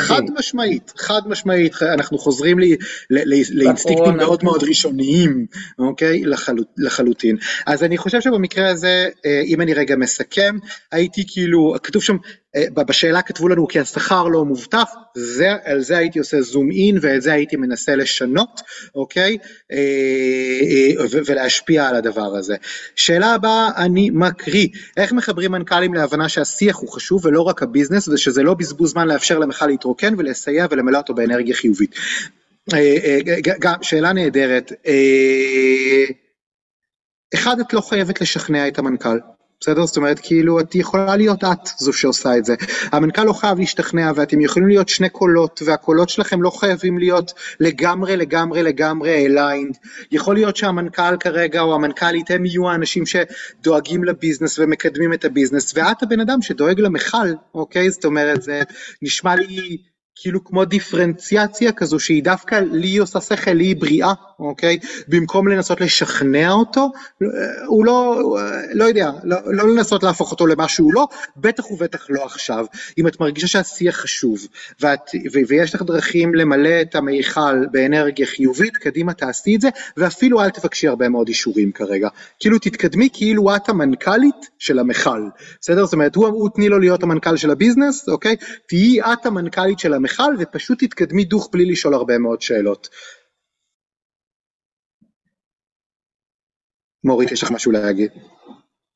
חד משמעית, חד משמעית, אנחנו חוזרים לי, לאינסטינקטים מאוד מאוד ראשוניים, אוקיי? לחלוט, לחלוטין. אז אני חושב שבמקרה הזה, אה, אם אני רגע מסכם, הייתי כאילו, כתוב שם, אה, בשאלה כתבו לנו כי השכר לא מובטח, זה, על זה הייתי עושה זום אין ואת זה הייתי מנסה לשנות, אוקיי? אה, ולהשפיע על הדבר הזה. שאלה הבאה, אני מקריא, איך מחברים מנכ"לים להבנה שהשיח הוא חשוב ולא רק הביזנס ושזה לא בזבוז זמן לאפשר למכל להתרוקן ולסייע ולמלא אותו באנרגיה חיובית. גם שאלה נהדרת. אחד, את לא חייבת לשכנע את המנכ"ל. בסדר? זאת אומרת, כאילו, את יכולה להיות את זו שעושה את זה. המנכ"ל לא חייב להשתכנע, ואתם יכולים להיות שני קולות, והקולות שלכם לא חייבים להיות לגמרי, לגמרי, לגמרי aligned. יכול להיות שהמנכ"ל כרגע, או המנכ"לית, הם יהיו האנשים שדואגים ל business ומקדמים את ה business, ואת הבן אדם שדואג למכל, אוקיי? זאת אומרת, זה נשמע לי... כאילו כמו דיפרנציאציה כזו שהיא דווקא לי עושה שכל, לי היא בריאה, אוקיי? במקום לנסות לשכנע אותו, הוא לא, לא יודע, לא, לא לנסות להפוך אותו למה שהוא לא, בטח ובטח לא עכשיו. אם את מרגישה שהשיח חשוב, ואת, ו, ויש לך דרכים למלא את המיכל באנרגיה חיובית, קדימה תעשי את זה, ואפילו אל תבקשי הרבה מאוד אישורים כרגע. כאילו תתקדמי כאילו את המנכ"לית של המכל, בסדר? זאת אומרת, הוא, הוא תני לו להיות המנכ"ל של הביזנס, אוקיי? תהיי את המנכ"לית של המכל. המכל ופשוט תתקדמי דוך בלי לשאול הרבה מאוד שאלות. מורית, יש לך משהו להגיד?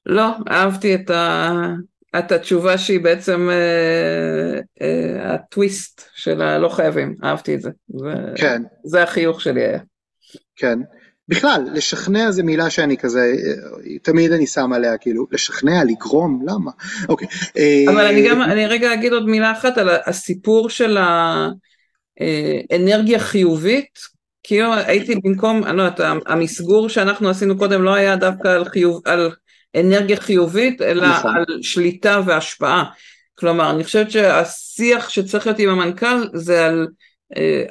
לא, אהבתי את, ה... את התשובה שהיא בעצם אה, אה, הטוויסט של הלא חייבים, אהבתי את זה. זה. כן. זה החיוך שלי היה. כן. בכלל, לשכנע זה מילה שאני כזה, תמיד אני שם עליה, כאילו, לשכנע, לגרום, למה? אוקיי. אבל אני גם, אני רגע אגיד עוד מילה אחת על הסיפור של האנרגיה חיובית, כאילו הייתי במקום, אני לא יודעת, המסגור שאנחנו עשינו קודם לא היה דווקא על, חיוב, על אנרגיה חיובית, אלא נכון. על שליטה והשפעה. כלומר, אני חושבת שהשיח שצריך להיות עם המנכ"ל זה על אה,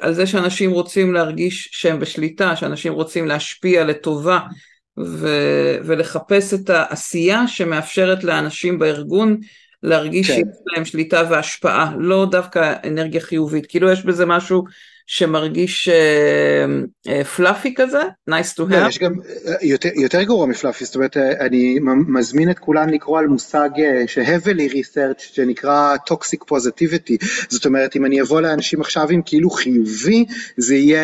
על זה שאנשים רוצים להרגיש שהם בשליטה, שאנשים רוצים להשפיע לטובה ו- ולחפש את העשייה שמאפשרת לאנשים בארגון להרגיש כן. שיש להם שליטה והשפעה, לא דווקא אנרגיה חיובית, כאילו יש בזה משהו שמרגיש פלאפי uh, uh, כזה, nice to have. יש גם uh, יותר, יותר גרוע מפלאפי, זאת אומרת, אני מזמין את כולם לקרוא על מושג ש-heavily research שנקרא toxic positivity, זאת אומרת, אם אני אבוא לאנשים עכשיו עם כאילו חיובי, זה יהיה,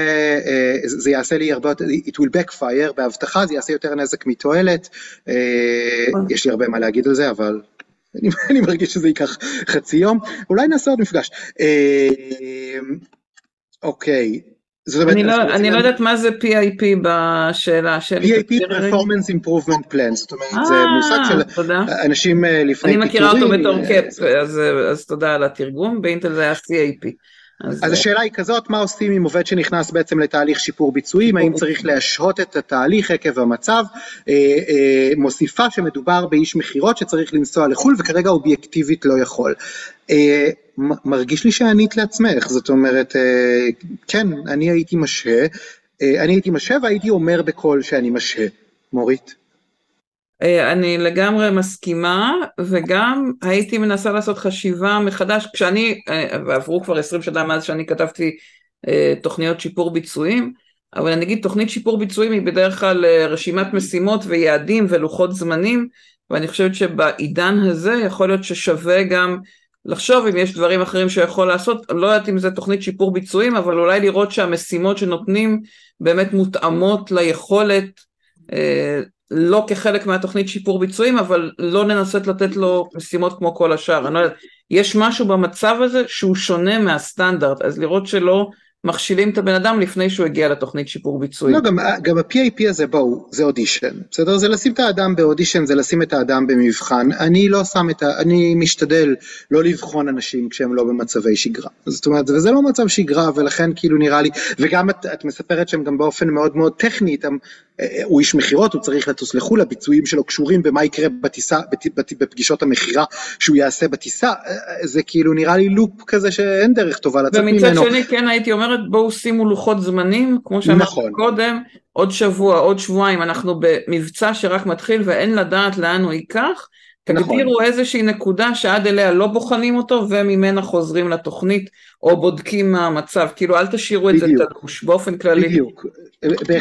זה יעשה לי הרבה יותר, it will backfire, בהבטחה זה יעשה יותר נזק מתועלת, uh, יש לי הרבה מה להגיד על זה, אבל... אני, אני מרגיש שזה ייקח חצי יום, אולי נעשה עוד מפגש. אוקיי. אני לא, אני לא יודעת מה זה PIP בשאלה שלי. PIP Performance Improvement Plan, זאת אומרת, זה אה, מושג של אנשים אה, לפני פיטורים. אני מכירה אותו בתור קאפ, אז, אז תודה על התרגום, באינטל זה היה CAP. אז, אז השאלה היא כזאת, מה עושים עם עובד שנכנס בעצם לתהליך שיפור ביצועים, האם צריך להשהות את התהליך עקב המצב, אה, אה, מוסיפה שמדובר באיש מכירות שצריך לנסוע לחו"ל וכרגע אובייקטיבית לא יכול. אה, מרגיש לי שענית לעצמך, זאת אומרת, אה, כן, אני הייתי משהה, אה, אני הייתי משהה והייתי אומר בקול שאני משהה. מורית? אה, אני לגמרי מסכימה, וגם הייתי מנסה לעשות חשיבה מחדש, כשאני, ועברו כבר עשרים שנה מאז שאני כתבתי תוכניות שיפור ביצועים, אבל אני אגיד תוכנית שיפור ביצועים היא בדרך כלל רשימת משימות ויעדים ולוחות זמנים, ואני חושבת שבעידן הזה יכול להיות ששווה גם לחשוב אם יש דברים אחרים שיכול לעשות, לא יודעת אם זה תוכנית שיפור ביצועים, אבל אולי לראות שהמשימות שנותנים באמת מותאמות ליכולת, אה, לא כחלק מהתוכנית שיפור ביצועים, אבל לא ננסות לתת לו משימות כמו כל השאר. אני לא יודעת, יש משהו במצב הזה שהוא שונה מהסטנדרט, אז לראות שלא מכשילים את הבן אדם לפני שהוא הגיע לתוכנית שיפור ביצועי. לא, גם, גם ה-PIP הזה, בואו, זה אודישן, בסדר? זה לשים את האדם באודישן, זה לשים את האדם במבחן. אני לא שם את ה... אני משתדל לא לבחון אנשים כשהם לא במצבי שגרה. זאת אומרת, וזה לא מצב שגרה, ולכן כאילו נראה לי, וגם את, את מספרת שהם גם באופן מאוד מאוד טכני, הם הוא איש מכירות, הוא צריך לטוס לחו"ל, הביצועים שלו קשורים במה יקרה בטיסה, בפגישות המכירה שהוא יעשה בטיסה, זה כאילו נראה לי לופ כזה שאין דרך טובה לצאת ממנו. ומצד שני כן הייתי אומרת בואו שימו לוחות זמנים, כמו שאמרתי נכון. קודם, עוד שבוע, עוד שבועיים, אנחנו במבצע שרק מתחיל ואין לדעת לאן הוא ייקח, תגדירו נכון. איזושהי נקודה שעד אליה לא בוחנים אותו וממנה חוזרים לתוכנית או בודקים מה המצב, כאילו אל תשאירו את. זה תלוש באופן כללי. בדיוק,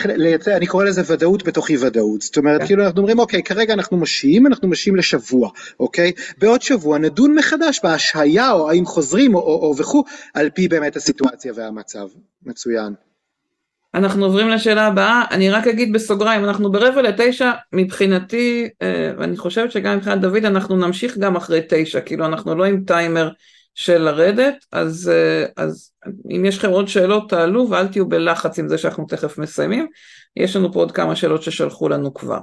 לייצר, אני קורא לזה ודאות בתוך אי ודאות, זאת אומרת כן. כאילו אנחנו אומרים אוקיי כרגע אנחנו משיעים, אנחנו משיעים לשבוע, אוקיי, בעוד שבוע נדון מחדש בהשהיה או האם חוזרים או, או, או וכו', על פי באמת הסיטואציה והמצב, מצוין. אנחנו עוברים לשאלה הבאה, אני רק אגיד בסוגריים, אנחנו ברבע לתשע, מבחינתי, אה, ואני חושבת שגם מבחינת דוד, אנחנו נמשיך גם אחרי תשע, כאילו אנחנו לא עם טיימר של לרדת, אז, אה, אז אם יש לכם עוד שאלות תעלו ואל תהיו בלחץ עם זה שאנחנו תכף מסיימים, יש לנו פה עוד כמה שאלות ששלחו לנו כבר.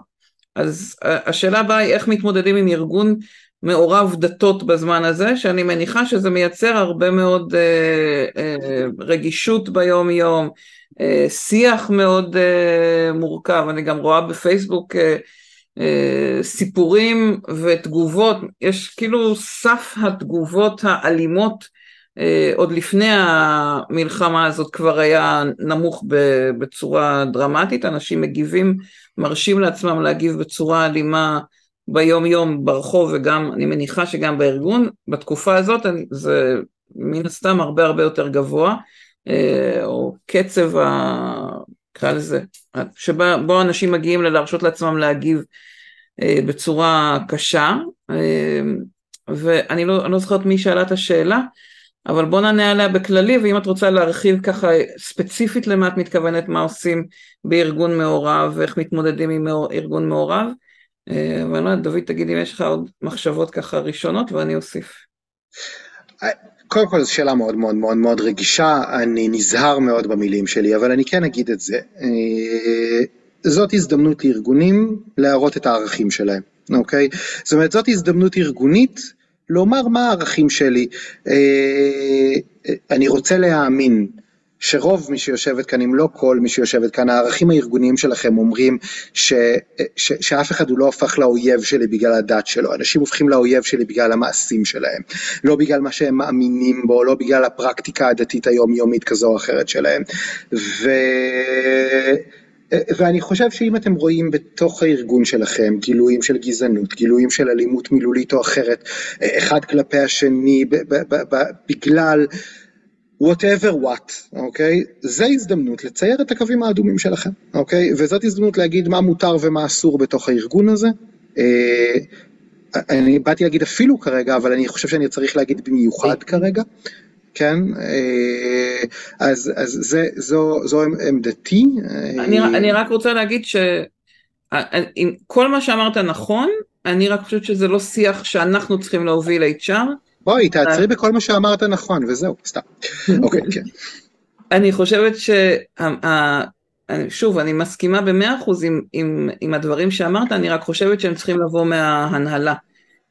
אז אה, השאלה הבאה היא איך מתמודדים עם ארגון מעורב דתות בזמן הזה, שאני מניחה שזה מייצר הרבה מאוד אה, אה, רגישות ביום יום, שיח מאוד אה, מורכב, אני גם רואה בפייסבוק אה, סיפורים ותגובות, יש כאילו סף התגובות האלימות עוד לפני המלחמה הזאת כבר היה נמוך בצורה דרמטית, אנשים מגיבים, מרשים לעצמם להגיב בצורה אלימה ביום יום ברחוב וגם, אני מניחה שגם בארגון, בתקופה הזאת זה מן הסתם הרבה הרבה יותר גבוה. אה, או קצב. נקרא לזה, שבו אנשים מגיעים להרשות לעצמם להגיב אה, בצורה קשה, אה, ואני לא, לא זוכרת מי שאלה את השאלה, אבל בוא נענה עליה בכללי, ואם את רוצה להרחיב ככה ספציפית למה את מתכוונת, מה עושים בארגון מעורב, ואיך מתמודדים עם ארגון מעורב, אבל לא, דוד תגיד אם יש לך עוד מחשבות ככה ראשונות ואני אוסיף. קודם כל זו שאלה מאוד מאוד מאוד מאוד רגישה, אני נזהר מאוד במילים שלי, אבל אני כן אגיד את זה. אה, זאת הזדמנות לארגונים להראות את הערכים שלהם, אוקיי? זאת אומרת, זאת הזדמנות ארגונית לומר מה הערכים שלי. אה, אה, אני רוצה להאמין שרוב מי שיושבת כאן, אם לא כל מי שיושבת כאן, הערכים הארגוניים שלכם אומרים ש, ש, שאף אחד הוא לא הפך לאויב שלי בגלל הדת שלו, אנשים הופכים לאויב שלי בגלל המעשים שלהם, לא בגלל מה שהם מאמינים בו, לא בגלל הפרקטיקה הדתית היומיומית כזו או אחרת שלהם. ו... ואני חושב שאם אתם רואים בתוך הארגון שלכם גילויים של גזענות, גילויים של אלימות מילולית או אחרת, אחד כלפי השני, בגלל whatever what, אוקיי? זה הזדמנות לצייר את הקווים האדומים שלכם, אוקיי? וזאת הזדמנות להגיד מה מותר ומה אסור בתוך הארגון הזה. אה, אני באתי להגיד אפילו כרגע, אבל אני חושב שאני צריך להגיד במיוחד כרגע, כן? אה, אז, אז זה, זו, זו עמדתי. אני, אני רק רוצה להגיד שאם כל מה שאמרת נכון, אני רק חושבת שזה לא שיח שאנחנו צריכים להוביל HR, בואי, תעצרי בכל מה שאמרת נכון, וזהו, סתם. אוקיי, כן. אני חושבת ש... שוב, אני מסכימה במאה אחוז עם, עם, עם הדברים שאמרת, אני רק חושבת שהם צריכים לבוא מההנהלה,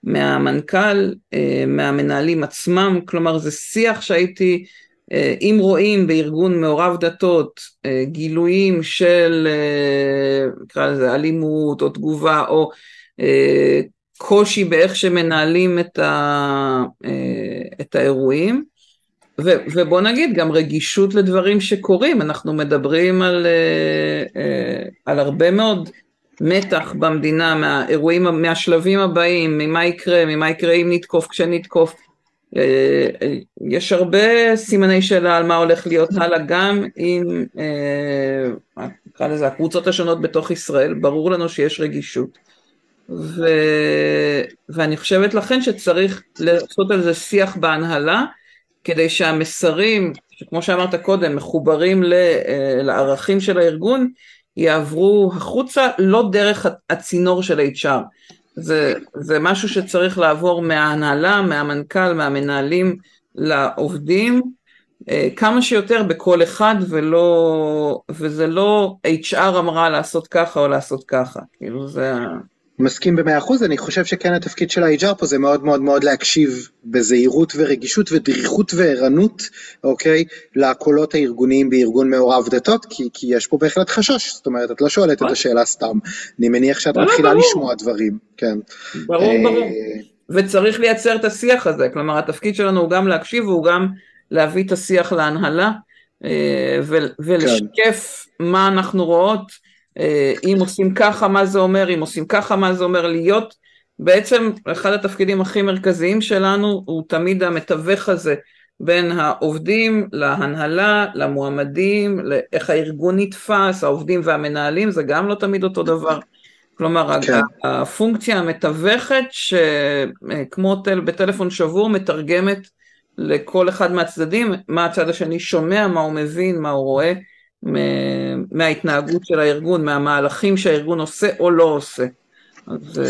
מהמנכ"ל, אה, מהמנהלים עצמם, כלומר זה שיח שהייתי, אה, אם רואים בארגון מעורב דתות אה, גילויים של, נקרא לזה אלימות או תגובה או קושי באיך שמנהלים את, ה, אה, את האירועים, ו, ובוא נגיד גם רגישות לדברים שקורים, אנחנו מדברים על, אה, אה, על הרבה מאוד מתח במדינה מהאירועים, מהשלבים הבאים, ממה יקרה, ממה יקרה אם נתקוף כשנתקוף, יש הרבה סימני שאלה על מה הולך להיות הלאה גם עם נקרא לזה הקבוצות השונות בתוך ישראל, ברור לנו שיש רגישות. ו... ואני חושבת לכן שצריך לעשות על זה שיח בהנהלה, כדי שהמסרים, שכמו שאמרת קודם, מחוברים אה, לערכים של הארגון, יעברו החוצה לא דרך הצינור של HR. זה, זה משהו שצריך לעבור מההנהלה, מהמנכ"ל, מהמנהלים לעובדים, אה, כמה שיותר בכל אחד, ולא, וזה לא HR אמרה לעשות ככה או לעשות ככה, כאילו זה... מסכים במאה אחוז, אני חושב שכן התפקיד של ה-HR פה זה מאוד מאוד מאוד להקשיב בזהירות ורגישות ודריכות וערנות, אוקיי, לקולות הארגוניים בארגון מעורב דתות, כי, כי יש פה בהחלט חשש, זאת אומרת, את לא שואלת את נכון. השאלה סתם, אני מניח שאת לא, לא, מתחילה לשמוע דברים, כן. ברור, ברור. וצריך לייצר את השיח הזה, כלומר התפקיד שלנו הוא גם להקשיב והוא גם להביא את השיח להנהלה אה, ולשקף כן. מה אנחנו רואות, אה, אם עושים ככה מה זה אומר, אם עושים ככה מה זה אומר להיות, בעצם אחד התפקידים הכי מרכזיים שלנו הוא תמיד המתווך הזה בין העובדים להנהלה, למועמדים, לאיך הארגון נתפס, העובדים והמנהלים, זה גם לא תמיד אותו דבר. כלומר, כן. הפונקציה המתווכת שכמו בטלפון שבור מתרגמת לכל אחד מהצדדים, מה הצד השני שומע, מה הוא מבין, מה הוא רואה מההתנהגות של הארגון, מהמהלכים שהארגון עושה או לא עושה. אז,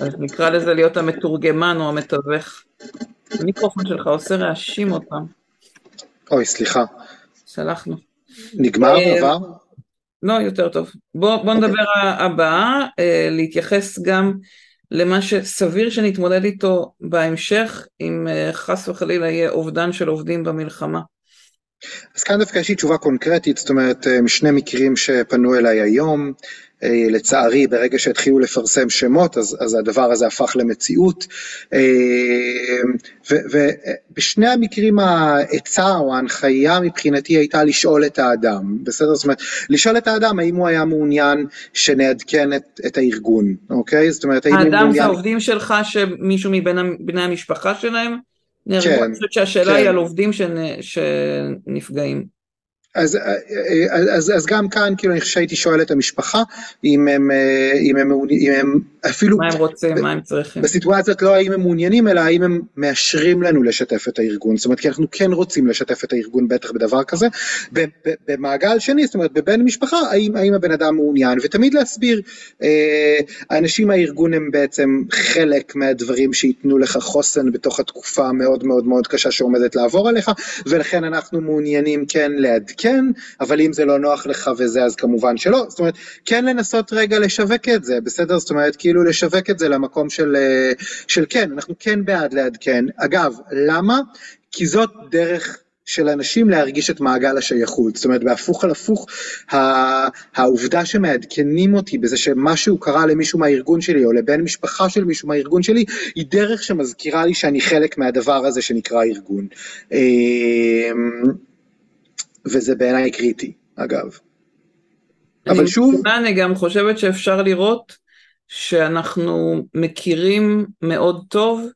אז נקרא לזה להיות המתורגמן או המתווך. המיקרופון שלך עושה רעשים פעם. אוי, סליחה. סלחנו. נגמר הדבר? אה, לא, יותר טוב. בוא, בוא נדבר okay. הבאה, אה, להתייחס גם למה שסביר שנתמודד איתו בהמשך, אם אה, חס וחלילה יהיה אובדן של עובדים במלחמה. אז כאן דווקא יש לי תשובה קונקרטית, זאת אומרת, אה, משני מקרים שפנו אליי היום, אה, לצערי, ברגע שהתחילו לפרסם שמות, אז, אז הדבר הזה הפך למציאות. אה, ובשני המקרים העצה או ההנחיה מבחינתי הייתה לשאול את האדם, בסדר? זאת אומרת, לשאול את האדם האם הוא היה מעוניין שנעדכן את, את הארגון, אוקיי? זאת אומרת, האם הוא מעוניין... האדם זה העובדים שלך שמישהו מבין בני המשפחה שלהם? כן. אני חושבת שהשאלה כן. היא על עובדים שנפגעים. אז, אז, אז גם כאן, כאילו, אני חושב שהייתי שואל את המשפחה, אם הם, אם הם, אם הם אפילו... מה הם רוצים, מה הם צריכים. בסיטואציות לא האם הם מעוניינים, אלא האם הם מאשרים לנו לשתף את הארגון. זאת אומרת, כי אנחנו כן רוצים לשתף את הארגון, בטח בדבר כזה. במעגל שני, זאת אומרת, בבן משפחה, האם, האם הבן אדם מעוניין, ותמיד להסביר, אה, האנשים מהארגון הם בעצם חלק מהדברים שייתנו לך חוסן בתוך התקופה המאוד מאוד מאוד קשה שעומדת לעבור עליך, ולכן אנחנו מעוניינים כן לעדכן. כן, אבל אם זה לא נוח לך וזה, אז כמובן שלא. זאת אומרת, כן לנסות רגע לשווק את זה, בסדר? זאת אומרת, כאילו לשווק את זה למקום של, אה, של כן, אנחנו כן בעד לעדכן. אגב, למה? כי זאת דרך של אנשים להרגיש את מעגל השייכות. זאת אומרת, בהפוך על הפוך, העובדה שמעדכנים אותי בזה שמשהו קרה למישהו מהארגון שלי, או לבן משפחה של מישהו מהארגון שלי, היא דרך שמזכירה לי שאני חלק מהדבר הזה שנקרא ארגון. וזה בעיניי קריטי, אגב. אבל שוב... אני גם חושבת שאפשר לראות שאנחנו מכירים מאוד טוב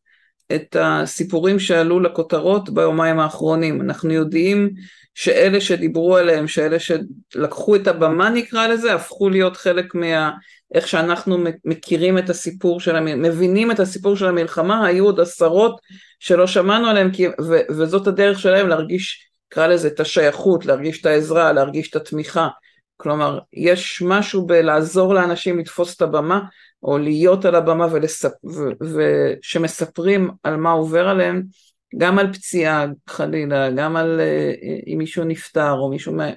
את הסיפורים שעלו לכותרות ביומיים האחרונים. אנחנו יודעים שאלה שדיברו עליהם, שאלה שלקחו את הבמה נקרא לזה, הפכו להיות חלק מה... איך שאנחנו מכירים את הסיפור של המלחמה, מבינים את הסיפור של המלחמה, היו עוד עשרות שלא שמענו עליהם, כי... ו... וזאת הדרך שלהם להרגיש נקרא לזה את השייכות, להרגיש את העזרה, להרגיש את התמיכה. כלומר, יש משהו בלעזור לאנשים לתפוס את הבמה, או להיות על הבמה ולספ... ו... ושמספרים על מה עובר עליהם, גם על פציעה חלילה, גם על uh, אם מישהו נפטר או מישהו מה...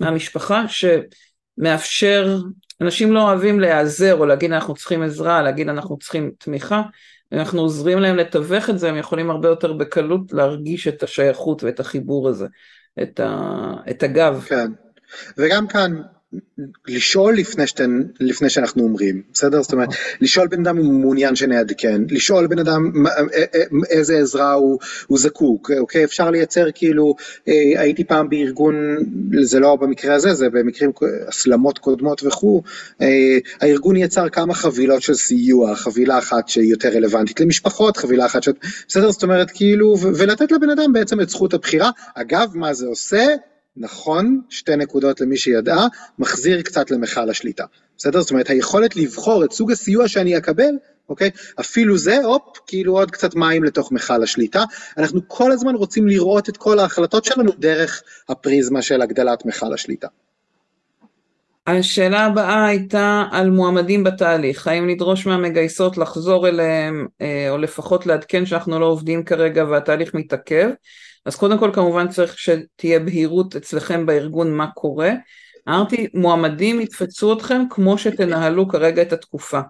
מהמשפחה, שמאפשר, אנשים לא אוהבים להיעזר או להגיד אנחנו צריכים עזרה, להגיד אנחנו צריכים תמיכה, אנחנו עוזרים להם לתווך את זה, הם יכולים הרבה יותר בקלות להרגיש את השייכות ואת החיבור הזה, את, ה, את הגב. כן, וגם כאן לשאול לפני, שאתן, לפני שאנחנו אומרים, בסדר? זאת אומרת, לשאול בן אדם אם הוא מעוניין שנעדכן, לשאול בן אדם איזה עזרה הוא, הוא זקוק, אוקיי? אפשר לייצר כאילו, אה, הייתי פעם בארגון, זה לא במקרה הזה, זה במקרים, הסלמות קודמות וכו', אה, הארגון יצר כמה חבילות של סיוע, חבילה אחת שהיא יותר רלוונטית למשפחות, חבילה אחת ש... בסדר? זאת אומרת, כאילו, ולתת לבן אדם בעצם את זכות הבחירה. אגב, מה זה עושה? נכון, שתי נקודות למי שידעה, מחזיר קצת למכל השליטה. בסדר? זאת אומרת, היכולת לבחור את סוג הסיוע שאני אקבל, אוקיי? אפילו זה, הופ, כאילו עוד קצת מים לתוך מכל השליטה. אנחנו כל הזמן רוצים לראות את כל ההחלטות שלנו דרך הפריזמה של הגדלת מכל השליטה. השאלה הבאה הייתה על מועמדים בתהליך, האם נדרוש מהמגייסות לחזור אליהם, אה, או לפחות לעדכן שאנחנו לא עובדים כרגע והתהליך מתעכב. אז קודם כל כמובן צריך שתהיה בהירות אצלכם בארגון מה קורה. אמרתי, מועמדים יתפצו אתכם כמו שתנהלו כרגע את התקופה.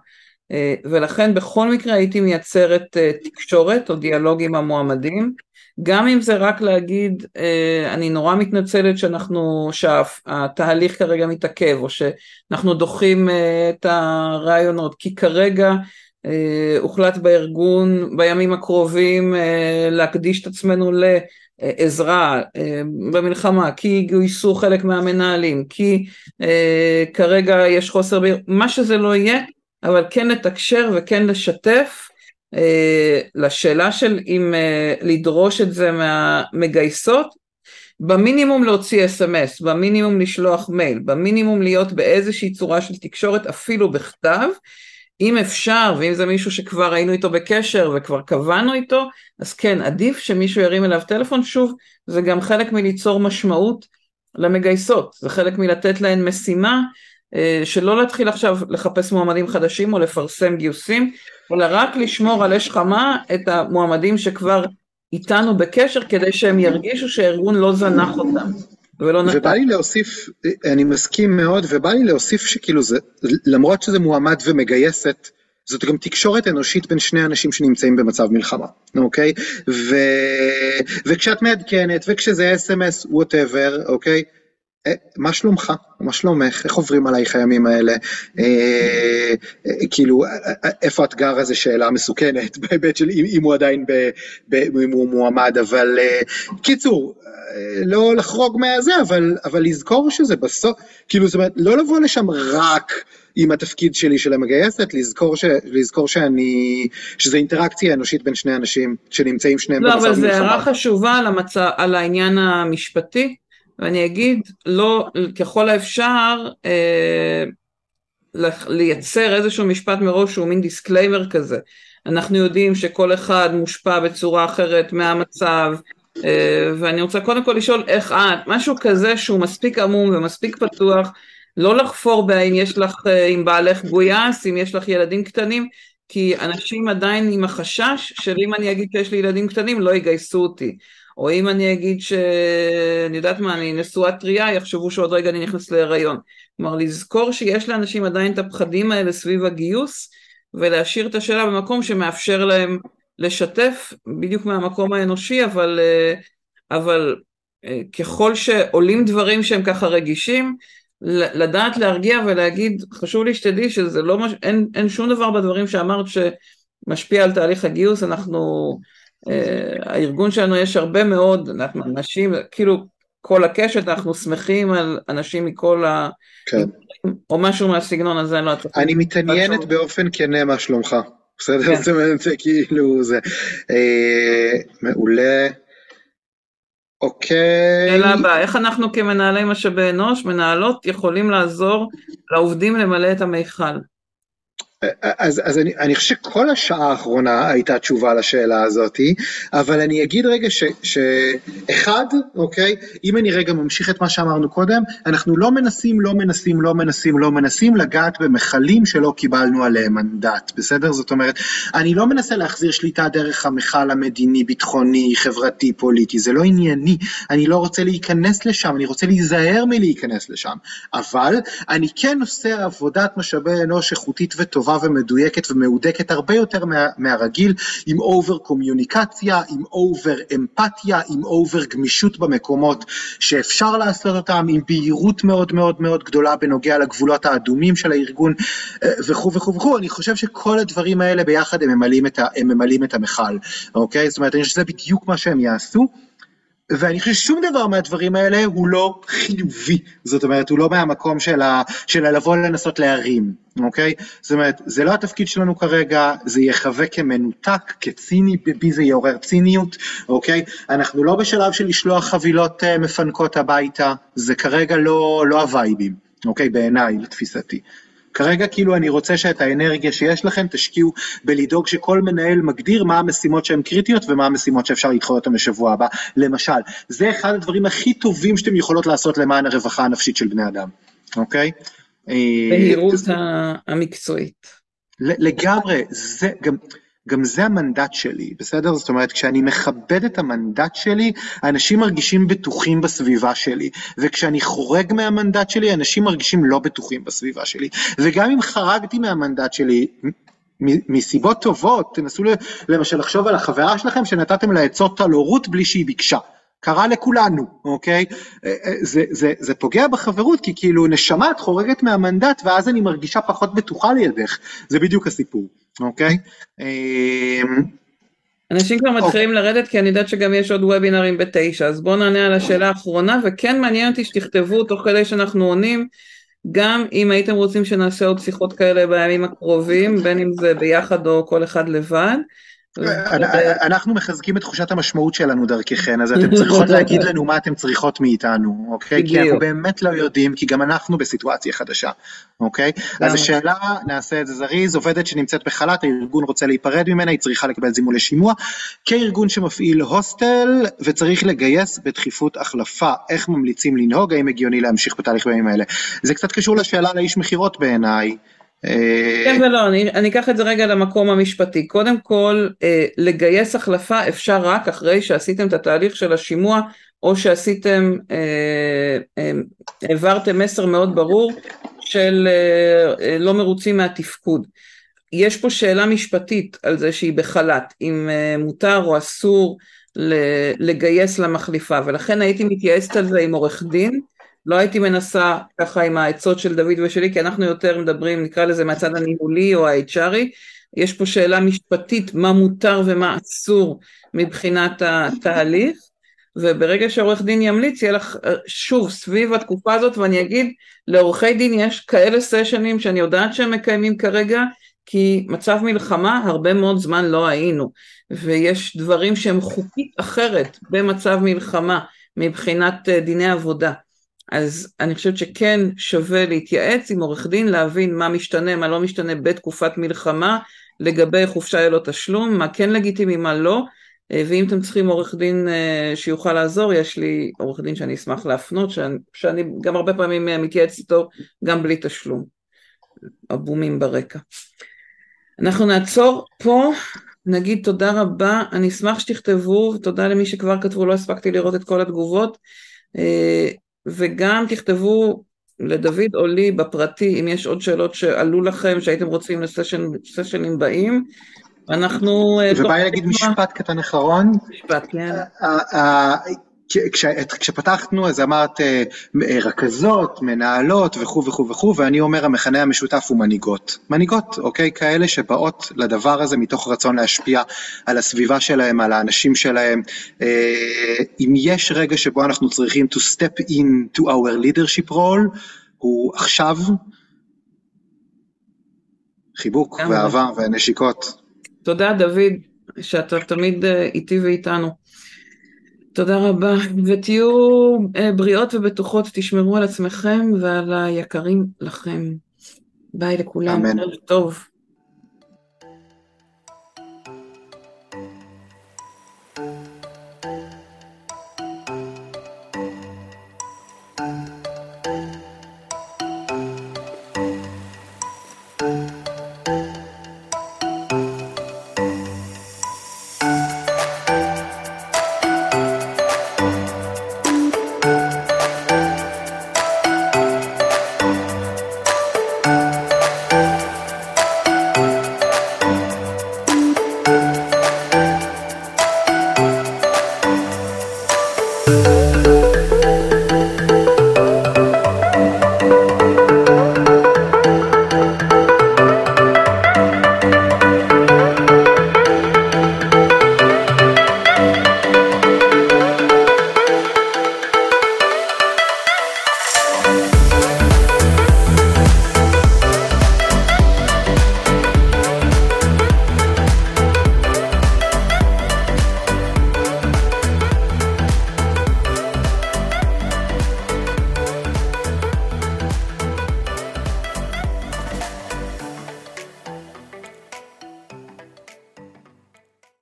אה, ולכן בכל מקרה הייתי מייצרת אה, תקשורת או דיאלוג עם המועמדים, גם אם זה רק להגיד, אה, אני נורא מתנצלת שאנחנו, שהתהליך כרגע מתעכב, או שאנחנו דוחים את הרעיונות, כי כרגע הוחלט בארגון בימים הקרובים להקדיש את עצמנו לעזרה במלחמה, כי גויסו חלק מהמנהלים, כי כרגע יש חוסר, מה שזה לא יהיה, אבל כן לתקשר וכן לשתף. אה, לשאלה של אם אה, לדרוש את זה מהמגייסות, במינימום להוציא אס.אם.אס, במינימום לשלוח מייל, במינימום להיות באיזושהי צורה של תקשורת אפילו בכתב, אם אפשר, ואם זה מישהו שכבר היינו איתו בקשר וכבר קבענו איתו, אז כן, עדיף שמישהו ירים אליו טלפון, שוב, זה גם חלק מליצור משמעות למגייסות, זה חלק מלתת להן משימה אה, שלא להתחיל עכשיו לחפש מועמדים חדשים או לפרסם גיוסים, אלא רק לשמור על אש חמה את המועמדים שכבר איתנו בקשר כדי שהם ירגישו שהארגון לא זנח אותם. ולא נתן. ובא לי להוסיף, אני מסכים מאוד, ובא לי להוסיף שכאילו זה, למרות שזה מועמד ומגייסת, זאת גם תקשורת אנושית בין שני אנשים שנמצאים במצב מלחמה, אוקיי? ו... וכשאת מעדכנת, וכשזה אס.אם.אס, וואטאבר, אוקיי? אה, מה שלומך? מה שלומך? איך עוברים עלייך הימים האלה? אה, אה, כאילו, איפה את גרה זו שאלה מסוכנת, בהיבט של אם הוא עדיין, אם הוא מועמד, אבל קיצור, לא לחרוג מהזה, אבל, אבל לזכור שזה בסוף, כאילו, זאת אומרת, לא לבוא לשם רק עם התפקיד שלי של המגייסת, לזכור, ש, לזכור שאני, שזה אינטראקציה אנושית בין שני אנשים שנמצאים שניהם לא, במצב מלחמה. לא, אבל זו הערה חשובה על, המצב, על העניין המשפטי. ואני אגיד לא ככל האפשר אה, לייצר איזשהו משפט מראש שהוא מין disclaimer כזה. אנחנו יודעים שכל אחד מושפע בצורה אחרת מהמצב, אה, ואני רוצה קודם כל לשאול איך את, משהו כזה שהוא מספיק עמום ומספיק פתוח, לא לחפור בהאם יש לך, אה, אם בעלך גויס, אם יש לך ילדים קטנים, כי אנשים עדיין עם החשש של אם אני אגיד שיש לי ילדים קטנים לא יגייסו אותי. או אם אני אגיד שאני יודעת מה, אני נשואה טריה, יחשבו שעוד רגע אני נכנס להיריון. כלומר, לזכור שיש לאנשים עדיין את הפחדים האלה סביב הגיוס, ולהשאיר את השאלה במקום שמאפשר להם לשתף, בדיוק מהמקום האנושי, אבל, אבל ככל שעולים דברים שהם ככה רגישים, לדעת להרגיע ולהגיד, חשוב לי שתדעי שזה לא, מש... אין, אין שום דבר בדברים שאמרת שמשפיע על תהליך הגיוס, אנחנו אה, הארגון שלנו יש הרבה מאוד, אנחנו אנשים, כאילו כל הקשת, אנחנו שמחים על אנשים מכל ה... כן. או משהו מהסגנון הזה, אני לא יודעת. אני מתעניינת באופן כנה מה שלומך, בסדר? כן. זאת אומרת, זה כאילו, זה אה, מעולה. אוקיי. שאלה הבאה, איך אנחנו כמנהלי משאבי אנוש, מנהלות, יכולים לעזור לעובדים למלא את המיכל? אז, אז אני, אני חושב שכל השעה האחרונה הייתה תשובה לשאלה הזאתי, אבל אני אגיד רגע ש, שאחד, אוקיי, אם אני רגע ממשיך את מה שאמרנו קודם, אנחנו לא מנסים, לא מנסים, לא מנסים, לא מנסים לגעת במכלים שלא קיבלנו עליהם מנדט, בסדר? זאת אומרת, אני לא מנסה להחזיר שליטה דרך המכל המדיני, ביטחוני, חברתי, פוליטי, זה לא ענייני, אני לא רוצה להיכנס לשם, אני רוצה להיזהר מלהיכנס לשם, אבל אני כן עושה עבודת משאבי אנוש איכותית וטובה. טובה ומדויקת ומהודקת הרבה יותר מה, מהרגיל, עם over קומיוניקציה, עם over אמפתיה, עם over גמישות במקומות שאפשר לעשות אותם, עם בהירות מאוד מאוד מאוד גדולה בנוגע לגבולות האדומים של הארגון אה, וכו' וכו' וכו', אני חושב שכל הדברים האלה ביחד הם ממלאים את, את המכל, אוקיי? זאת אומרת, אני חושב שזה בדיוק מה שהם יעשו. ואני חושב ששום דבר מהדברים האלה הוא לא חיובי, זאת אומרת, הוא לא מהמקום של, ה, של לבוא לנסות להרים, אוקיי? זאת אומרת, זה לא התפקיד שלנו כרגע, זה יחווה כמנותק, כציני, בי זה יעורר ציניות, אוקיי? אנחנו לא בשלב של לשלוח חבילות uh, מפנקות הביתה, זה כרגע לא, לא הווייבים, אוקיי? בעיניי, לתפיסתי. כרגע כאילו אני רוצה שאת האנרגיה שיש לכם תשקיעו בלדאוג שכל מנהל מגדיר מה המשימות שהן קריטיות ומה המשימות שאפשר לדחות אותן לשבוע הבא. למשל, זה אחד הדברים הכי טובים שאתם יכולות לעשות למען הרווחה הנפשית של בני אדם, אוקיי? בהירות המקצועית. לגמרי, זה גם... גם זה המנדט שלי, בסדר? זאת אומרת, כשאני מכבד את המנדט שלי, אנשים מרגישים בטוחים בסביבה שלי, וכשאני חורג מהמנדט שלי, אנשים מרגישים לא בטוחים בסביבה שלי. וגם אם חרגתי מהמנדט שלי, מסיבות טובות, תנסו למשל לחשוב על החברה שלכם שנתתם לה עצות על הורות בלי שהיא ביקשה. קרה לכולנו, אוקיי? אה, אה, זה, זה, זה פוגע בחברות, כי כאילו נשמה את חורגת מהמנדט ואז אני מרגישה פחות בטוחה לידך, זה בדיוק הסיפור, אוקיי? אמ, אנשים כבר מתחילים אוקיי. לרדת כי אני יודעת שגם יש עוד וובינרים בתשע, אז בואו נענה על השאלה האחרונה, וכן מעניין אותי שתכתבו תוך כדי שאנחנו עונים, גם אם הייתם רוצים שנעשה עוד שיחות כאלה בימים הקרובים, בין אם זה ביחד או כל אחד לבד, אנחנו מחזקים את תחושת המשמעות שלנו דרככן, אז אתם צריכות להגיד לנו מה אתם צריכות מאיתנו, אוקיי? כי אנחנו באמת לא יודעים, כי גם אנחנו בסיטואציה חדשה, אוקיי? אז השאלה, נעשה את זה זריז, עובדת שנמצאת בחל"ת, הארגון רוצה להיפרד ממנה, היא צריכה לקבל זימון לשימוע. כארגון שמפעיל הוסטל וצריך לגייס בדחיפות החלפה, איך ממליצים לנהוג, האם הגיוני להמשיך בתהליך בימים האלה? זה קצת קשור לשאלה לאיש מכירות בעיניי. כן ולא, אני, אני אקח את זה רגע למקום המשפטי. קודם כל, אה, לגייס החלפה אפשר רק אחרי שעשיתם את התהליך של השימוע, או שעשיתם, אה, אה, העברתם מסר מאוד ברור של לא מרוצים מהתפקוד. יש פה שאלה משפטית על זה שהיא בחל"ת, אם מותר או אסור לגייס למחליפה, ולכן הייתי מתייעצת על זה עם עורך דין. לא הייתי מנסה ככה עם העצות של דוד ושלי, כי אנחנו יותר מדברים, נקרא לזה מהצד הניהולי או ה-HRי, יש פה שאלה משפטית, מה מותר ומה אסור מבחינת התהליך, וברגע שעורך דין ימליץ, יהיה לך שוב סביב התקופה הזאת, ואני אגיד, לעורכי דין יש כאלה סשנים שאני יודעת שהם מקיימים כרגע, כי מצב מלחמה הרבה מאוד זמן לא היינו, ויש דברים שהם חוקית אחרת במצב מלחמה מבחינת דיני עבודה. אז אני חושבת שכן שווה להתייעץ עם עורך דין, להבין מה משתנה, מה לא משתנה בתקופת מלחמה, לגבי חופשה ללא תשלום, מה כן לגיטימי, מה לא, אה, ואם אתם צריכים עורך דין אה, שיוכל לעזור, יש לי עורך דין שאני אשמח להפנות, שאני, שאני גם הרבה פעמים אה, מתייעץ איתו גם בלי תשלום. הבומים ברקע. אנחנו נעצור פה, נגיד תודה רבה, אני אשמח שתכתבו, תודה למי שכבר כתבו, לא הספקתי לראות את כל התגובות. וגם תכתבו לדוד או לי בפרטי, אם יש עוד שאלות שעלו לכם, שהייתם רוצים לסשנים באים. אנחנו... אה, ובא לי להגיד משפט קטן אחרון. משפט, כן. כש, כשפתחנו אז אמרת אה, רכזות, מנהלות וכו' וכו' וכו', ואני אומר המכנה המשותף הוא מנהיגות. מנהיגות, אוקיי? כאלה שבאות לדבר הזה מתוך רצון להשפיע על הסביבה שלהם, על האנשים שלהם. אה, אם יש רגע שבו אנחנו צריכים to step in to our leadership role, הוא עכשיו חיבוק ואהבה ונשיקות. תודה דוד, שאתה תמיד אה, איתי ואיתנו. תודה רבה, ותהיו אה, בריאות ובטוחות, תשמרו על עצמכם ועל היקרים לכם. ביי לכולם, אמן. טוב.